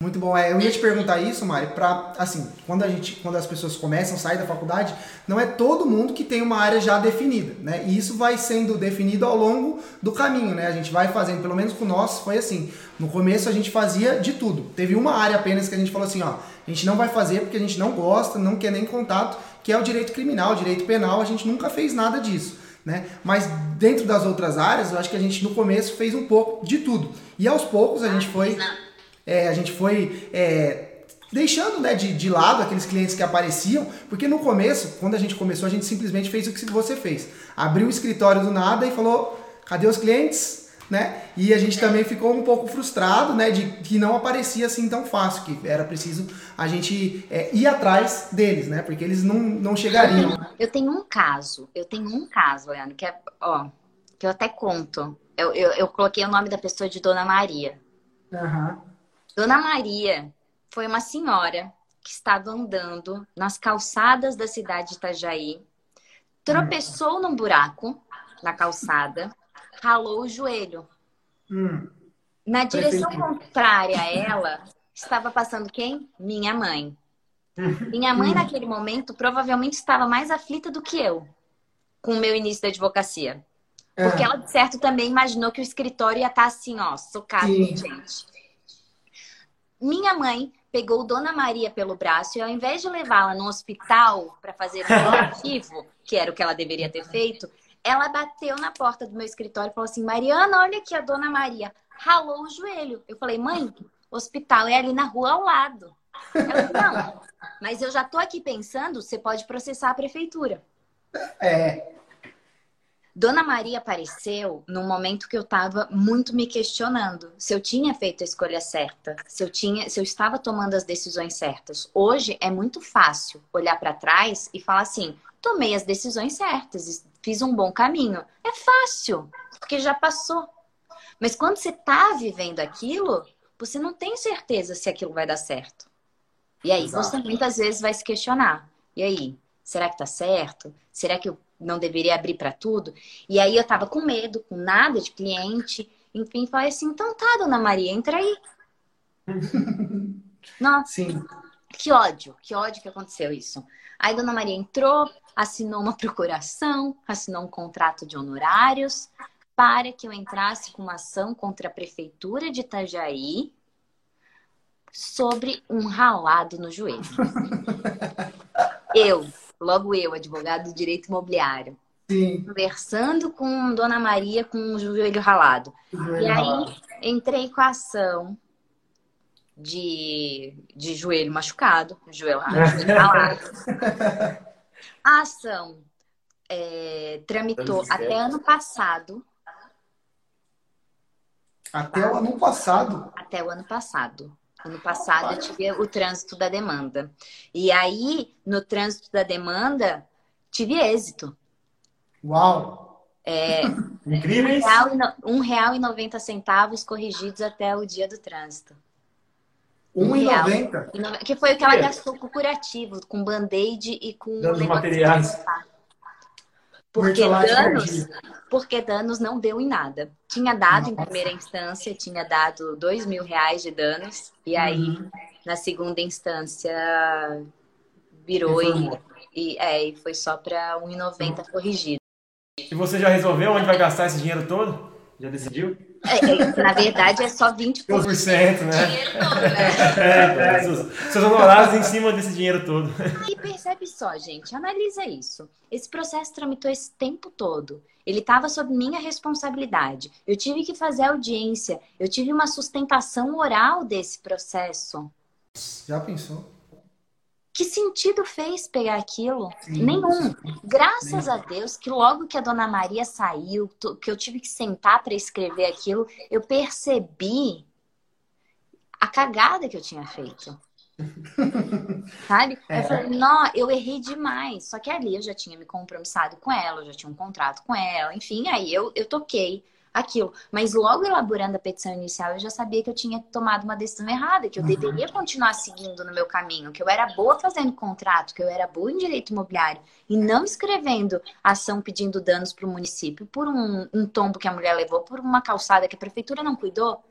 Muito bom. É, eu ia te perguntar isso, Mari, para assim, quando a gente, quando as pessoas começam a sair da faculdade, não é todo mundo que tem uma área já definida, né? E isso vai sendo definido ao longo do caminho, né? A gente vai fazendo, pelo menos com nós foi assim. No começo a gente fazia de tudo. Teve uma área apenas que a gente falou assim, ó, a gente não vai fazer porque a gente não gosta, não quer nem contato, que é o direito criminal, o direito penal, a gente nunca fez nada disso. Né? Mas dentro das outras áreas, eu acho que a gente no começo fez um pouco de tudo. E aos poucos a gente foi é, a gente foi é, deixando né, de, de lado aqueles clientes que apareciam, porque no começo, quando a gente começou, a gente simplesmente fez o que você fez. Abriu o escritório do nada e falou: cadê os clientes? Né? E a gente também ficou um pouco frustrado, né, de que não aparecia assim tão fácil, que era preciso a gente é, ir atrás deles, né, porque eles não, não chegariam. Eu tenho um caso, eu tenho um caso, Leandro, que é, ó, que eu até conto. Eu, eu, eu coloquei o nome da pessoa de Dona Maria. Uhum. Dona Maria foi uma senhora que estava andando nas calçadas da cidade de Itajaí, tropeçou num buraco na calçada, ralou o joelho. Hum. Na direção contrária a ela, estava passando quem? Minha mãe. Minha mãe, naquele momento, provavelmente estava mais aflita do que eu com o meu início da advocacia. Porque ela, de certo, também imaginou que o escritório ia estar assim, ó, socado gente. Minha mãe pegou Dona Maria pelo braço e ao invés de levá-la no hospital para fazer o curativo, que era o que ela deveria ter feito, ela bateu na porta do meu escritório e falou assim: Mariana, olha aqui a Dona Maria. Ralou o joelho. Eu falei, mãe, hospital é ali na rua ao lado. Ela não, mas eu já tô aqui pensando, você pode processar a prefeitura. É, Dona Maria apareceu num momento que eu estava muito me questionando se eu tinha feito a escolha certa, se eu tinha, se eu estava tomando as decisões certas. Hoje é muito fácil olhar para trás e falar assim: tomei as decisões certas, fiz um bom caminho. É fácil, porque já passou. Mas quando você está vivendo aquilo, você não tem certeza se aquilo vai dar certo. E aí Exato. você muitas vezes vai se questionar. E aí, será que tá certo? Será que eu não deveria abrir para tudo. E aí eu tava com medo, com nada de cliente. Enfim, falei assim: então tá, dona Maria, entra aí. Nossa. Sim. Que ódio, que ódio que aconteceu isso. Aí dona Maria entrou, assinou uma procuração, assinou um contrato de honorários para que eu entrasse com uma ação contra a prefeitura de Itajaí sobre um ralado no joelho. eu logo eu, advogado do direito imobiliário. Sim. Conversando com Dona Maria com o joelho ralado. Joelho e aí ralado. entrei com a ação de, de joelho machucado, joelho, joelho ralado. A ação é, tramitou até ano passado. Até o ano passado? Até o ano passado. Ano passado eu tive o trânsito da demanda. E aí, no trânsito da demanda, tive êxito. Uau! É, Incrível! Um real e noventa centavos corrigidos até o dia do trânsito. Um e noventa? Que foi o que ela gastou com curativo, com band-aid e com... Danos materiais. Porque danos, porque danos não deu em nada. Tinha dado Nossa. em primeira instância, tinha dado dois mil reais de danos, e aí uhum. na segunda instância virou e, e, é, e foi só para 1,90 corrigido. E você já resolveu onde vai gastar esse dinheiro todo? Já decidiu? É, é, na verdade, é só 20%. 20%, né? Dinheiro todo, é, é, seus, seus honorários em cima desse dinheiro todo. E percebe só, gente, analisa isso. Esse processo tramitou esse tempo todo. Ele estava sob minha responsabilidade. Eu tive que fazer audiência. Eu tive uma sustentação oral desse processo. Já pensou? Que sentido fez pegar aquilo? Sim, Nenhum. Graças sim. a Deus que logo que a dona Maria saiu, que eu tive que sentar para escrever aquilo, eu percebi a cagada que eu tinha feito. Sabe? É. Eu falei, não, eu errei demais. Só que ali eu já tinha me compromissado com ela, eu já tinha um contrato com ela, enfim, aí eu, eu toquei aquilo. Mas logo elaborando a petição inicial, eu já sabia que eu tinha tomado uma decisão errada, que eu uhum. deveria continuar seguindo no meu caminho, que eu era boa fazendo contrato, que eu era boa em direito imobiliário e não escrevendo ação pedindo danos para o município por um, um tombo que a mulher levou, por uma calçada que a prefeitura não cuidou.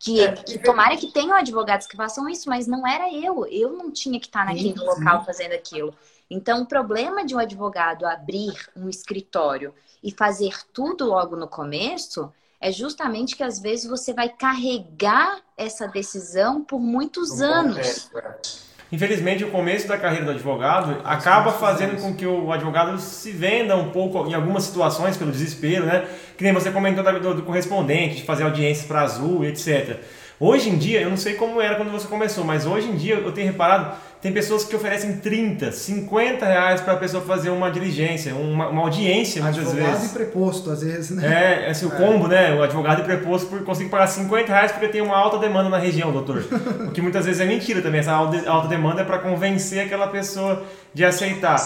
Que, é, que tomara que tenham advogados que façam isso, mas não era eu. Eu não tinha que estar naquele sim, local fazendo aquilo. Então, o problema de um advogado abrir um escritório e fazer tudo logo no começo é justamente que às vezes você vai carregar essa decisão por muitos anos. É. Infelizmente, o começo da carreira do advogado acaba fazendo com que o advogado se venda um pouco em algumas situações pelo desespero, né? Que nem você comentou do, do correspondente, de fazer audiências para Azul, etc. Hoje em dia, eu não sei como era quando você começou, mas hoje em dia eu tenho reparado, tem pessoas que oferecem 30, 50 reais para a pessoa fazer uma diligência, uma, uma audiência muitas advogado vezes. Advogado e preposto, às vezes, né? É, assim, o é. combo, né? O advogado e preposto conseguir pagar 50 reais porque tem uma alta demanda na região, doutor. o que muitas vezes é mentira também. Essa alta demanda é para convencer aquela pessoa de aceitar.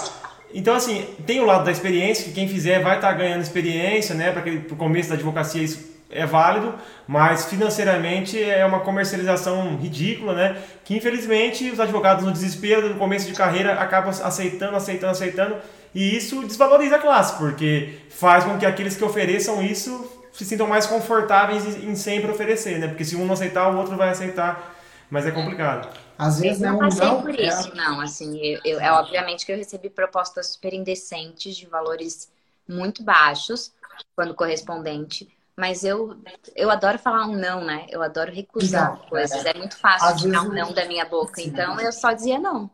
Então, assim, tem o lado da experiência, que quem fizer vai estar tá ganhando experiência, né? Para o começo da advocacia isso é válido, mas financeiramente é uma comercialização ridícula, né? Que infelizmente os advogados no desespero do começo de carreira acabam aceitando, aceitando, aceitando, e isso desvaloriza a classe, porque faz com que aqueles que ofereçam isso se sintam mais confortáveis em sempre oferecer, né? Porque se um não aceitar, o outro vai aceitar, mas é complicado. Às vezes eu não né, passei não, por é isso, não. Assim, eu, eu, é obviamente que eu recebi propostas super indecentes de valores muito baixos quando correspondente mas eu, eu adoro falar um não, né? Eu adoro recusar não, coisas. É, é muito fácil tirar um não da minha boca. Sim. Então eu só dizia não.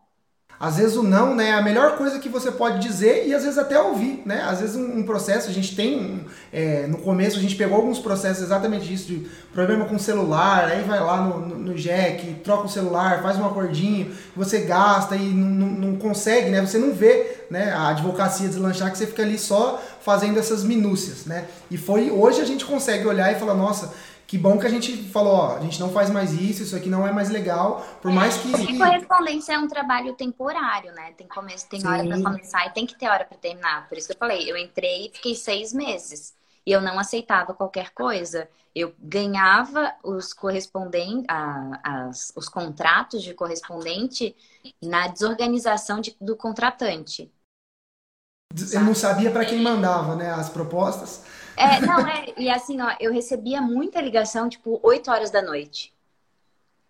Às vezes o não, né, é a melhor coisa que você pode dizer e às vezes até ouvir, né? Às vezes um, um processo, a gente tem, é, no começo a gente pegou alguns processos exatamente disso, de problema com o celular, aí vai lá no, no, no jack, troca o celular, faz um acordinho, você gasta e não, não, consegue, né? Você não vê né, a advocacia deslanchar que você fica ali só fazendo essas minúcias, né? E foi, hoje a gente consegue olhar e falar, nossa, que bom que a gente falou, ó, a gente não faz mais isso, isso aqui não é mais legal, por mais que. E correspondência é um trabalho temporário, né? Tem começo, tem Sim. hora para começar e tem que ter hora para terminar. Por isso que eu falei, eu entrei e fiquei seis meses. E eu não aceitava qualquer coisa. Eu ganhava os correspondentes, os contratos de correspondente na desorganização de, do contratante. Eu não sabia para quem mandava, né, as propostas. É, não, é, e assim, ó, eu recebia muita ligação, tipo, 8 horas da noite.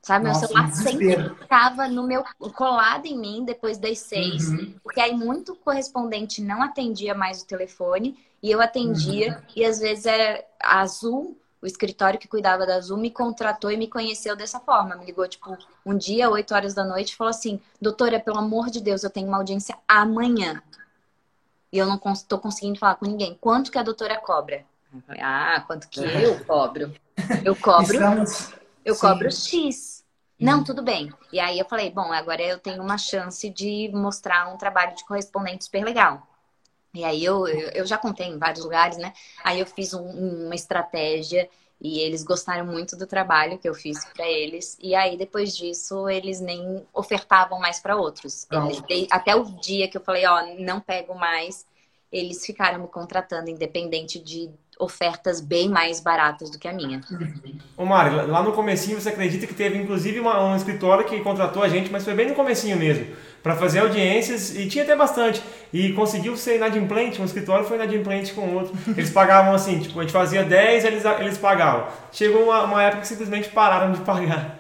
Sabe, Nossa, meu celular sempre ficava no meu colado em mim depois das seis, uhum. porque aí muito correspondente não atendia mais o telefone e eu atendia uhum. e às vezes é a Azul, o escritório que cuidava da Azul me contratou e me conheceu dessa forma, me ligou tipo um dia, 8 horas da noite, e falou assim: "Doutora, pelo amor de Deus, eu tenho uma audiência amanhã e eu não estou conseguindo falar com ninguém. Quanto que a doutora cobra? Ah, quanto que eu cobro? Eu cobro, Estamos... eu Sim. cobro X. Não, tudo bem. E aí eu falei, bom, agora eu tenho uma chance de mostrar um trabalho de correspondente super legal. E aí eu, eu já contei em vários lugares, né? Aí eu fiz um, uma estratégia e eles gostaram muito do trabalho que eu fiz para eles. E aí, depois disso, eles nem ofertavam mais para outros. Eles, até o dia que eu falei, ó, não pego mais, eles ficaram me contratando, independente de ofertas bem mais baratas do que a minha. Ô Mari, lá no comecinho você acredita que teve inclusive uma, um escritório que contratou a gente, mas foi bem no comecinho mesmo, para fazer audiências e tinha até bastante. E conseguiu ser inadimplente, um escritório foi inadimplente com o outro. Eles pagavam assim, tipo, a gente fazia 10, eles, eles pagavam. Chegou uma, uma época que simplesmente pararam de pagar.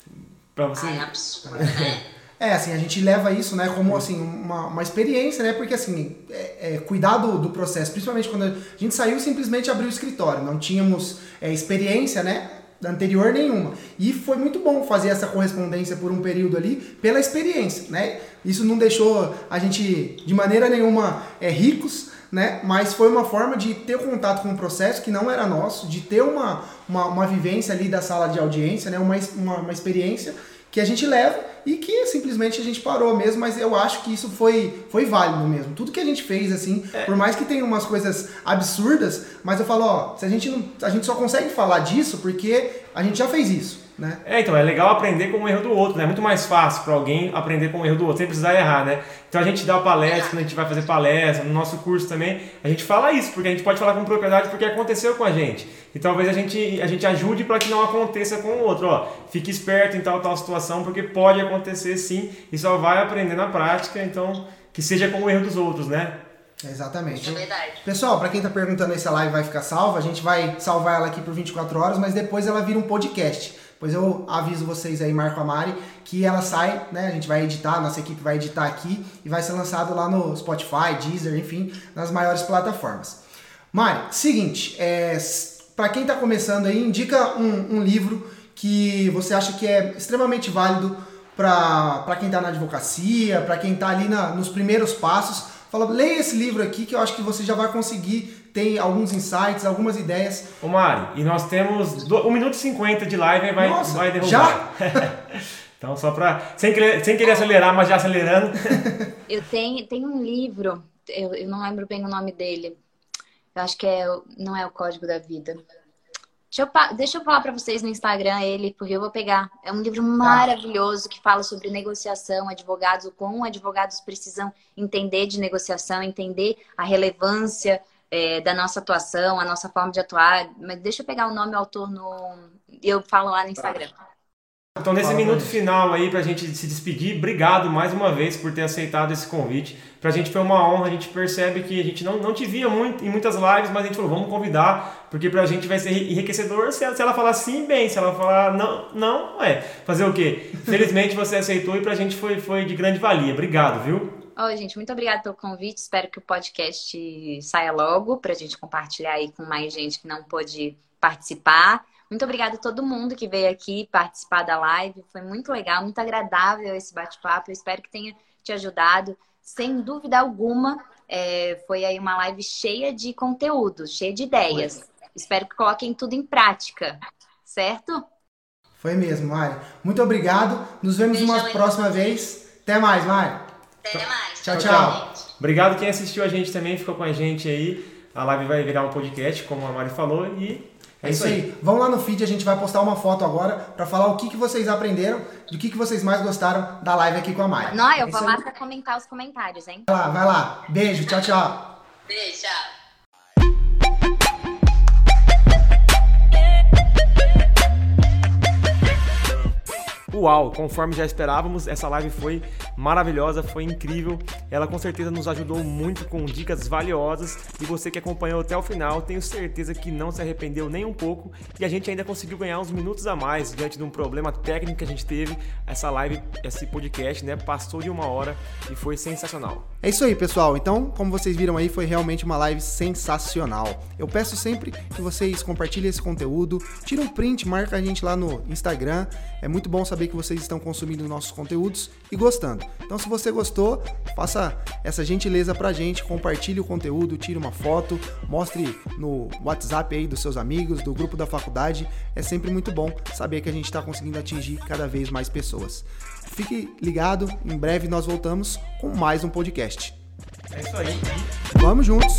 Pra você. Ai, absurdo, né? É, assim, a gente leva isso, né, como, assim, uma, uma experiência, né, porque, assim, é, é, cuidar do, do, processo, principalmente quando a gente saiu, simplesmente abriu o escritório, não tínhamos é, experiência, né, anterior nenhuma. E foi muito bom fazer essa correspondência por um período ali, pela experiência, né, isso não deixou a gente, de maneira nenhuma, é, ricos, né? Mas foi uma forma de ter contato com um processo que não era nosso, de ter uma, uma, uma vivência ali da sala de audiência, né? Uma, uma, uma experiência que a gente leva e que simplesmente a gente parou mesmo, mas eu acho que isso foi, foi válido mesmo. Tudo que a gente fez, assim, é. por mais que tenha umas coisas absurdas, mas eu falo, ó, se a gente não. A gente só consegue falar disso porque a gente já fez isso. Né? É, então é legal aprender com o erro do outro, né? É muito mais fácil para alguém aprender com o erro do outro, sem precisar errar, né? Então a gente dá palestra, quando a gente vai fazer palestra, no nosso curso também, a gente fala isso, porque a gente pode falar com propriedade porque aconteceu com a gente. E talvez a gente, a gente ajude para que não aconteça com o outro, ó. Fique esperto em tal tal situação, porque pode acontecer sim, e só vai aprender na prática, então que seja com o erro dos outros, né? Exatamente. Isso é verdade. Pessoal, para quem tá perguntando aí se a live vai ficar salva, a gente vai salvar ela aqui por 24 horas, mas depois ela vira um podcast. Pois eu aviso vocês aí, Marco Amari, que ela sai, né? A gente vai editar, nossa equipe vai editar aqui e vai ser lançado lá no Spotify, Deezer, enfim, nas maiores plataformas. Mari, seguinte, é, para quem tá começando aí, indica um, um livro que você acha que é extremamente válido para quem está na advocacia, para quem está ali na, nos primeiros passos. Fala, leia esse livro aqui que eu acho que você já vai conseguir ter alguns insights, algumas ideias. Ô Mari, e nós temos 1 minuto e 50 de live e vai, Nossa, vai derrubar. já? então, só para. Sem querer, sem querer acelerar, mas já acelerando. Eu tenho, tenho um livro, eu, eu não lembro bem o nome dele. Eu acho que é, não é o Código da Vida. Deixa eu, deixa eu falar para vocês no Instagram ele, porque eu vou pegar. É um livro maravilhoso que fala sobre negociação, advogados, o como advogados precisam entender de negociação, entender a relevância é, da nossa atuação, a nossa forma de atuar. Mas deixa eu pegar o nome do autor no. Eu falo lá no Instagram. Então, nesse minuto final aí, pra gente se despedir, obrigado mais uma vez por ter aceitado esse convite. Pra gente foi uma honra, a gente percebe que a gente não, não te via muito em muitas lives, mas a gente falou, vamos convidar, porque pra gente vai ser enriquecedor se ela, se ela falar sim, bem, se ela falar não, não, é. Fazer o quê? Felizmente você aceitou e pra gente foi, foi de grande valia. Obrigado, viu? Oi, gente, muito obrigada pelo convite. Espero que o podcast saia logo pra gente compartilhar aí com mais gente que não pôde participar. Muito obrigada a todo mundo que veio aqui participar da live. Foi muito legal, muito agradável esse bate-papo. Eu espero que tenha te ajudado. Sem dúvida alguma, é, foi aí uma live cheia de conteúdo, cheia de ideias. Foi. Espero que coloquem tudo em prática, certo? Foi mesmo, Mari. Muito obrigado. Nos vemos Beijo, uma próxima vez. Até mais, Mari. Até mais. Tchau, tchau. tchau. Obrigado quem assistiu a gente também, ficou com a gente aí. A live vai virar um podcast, como a Mari falou, e é isso aí. Vão lá no feed, a gente vai postar uma foto agora para falar o que, que vocês aprenderam, do que, que vocês mais gostaram da live aqui com a Mari. Não, eu é vou lá para comentar os comentários, hein? Vai lá, vai lá. Beijo, tchau, tchau. Beijo, tchau. Uau, conforme já esperávamos, essa live foi maravilhosa, foi incrível. Ela com certeza nos ajudou muito com dicas valiosas e você que acompanhou até o final, tenho certeza que não se arrependeu nem um pouco e a gente ainda conseguiu ganhar uns minutos a mais diante de um problema técnico que a gente teve. Essa live, esse podcast, né, passou de uma hora e foi sensacional. É isso aí, pessoal. Então, como vocês viram aí, foi realmente uma live sensacional. Eu peço sempre que vocês compartilhem esse conteúdo, tirem um print, marca a gente lá no Instagram. É muito bom saber que vocês estão consumindo nossos conteúdos e gostando. Então, se você gostou, faça essa gentileza pra gente, compartilhe o conteúdo, tire uma foto, mostre no WhatsApp aí dos seus amigos, do grupo da faculdade. É sempre muito bom saber que a gente está conseguindo atingir cada vez mais pessoas. Fique ligado, em breve nós voltamos com mais um podcast. É isso aí. Vamos juntos!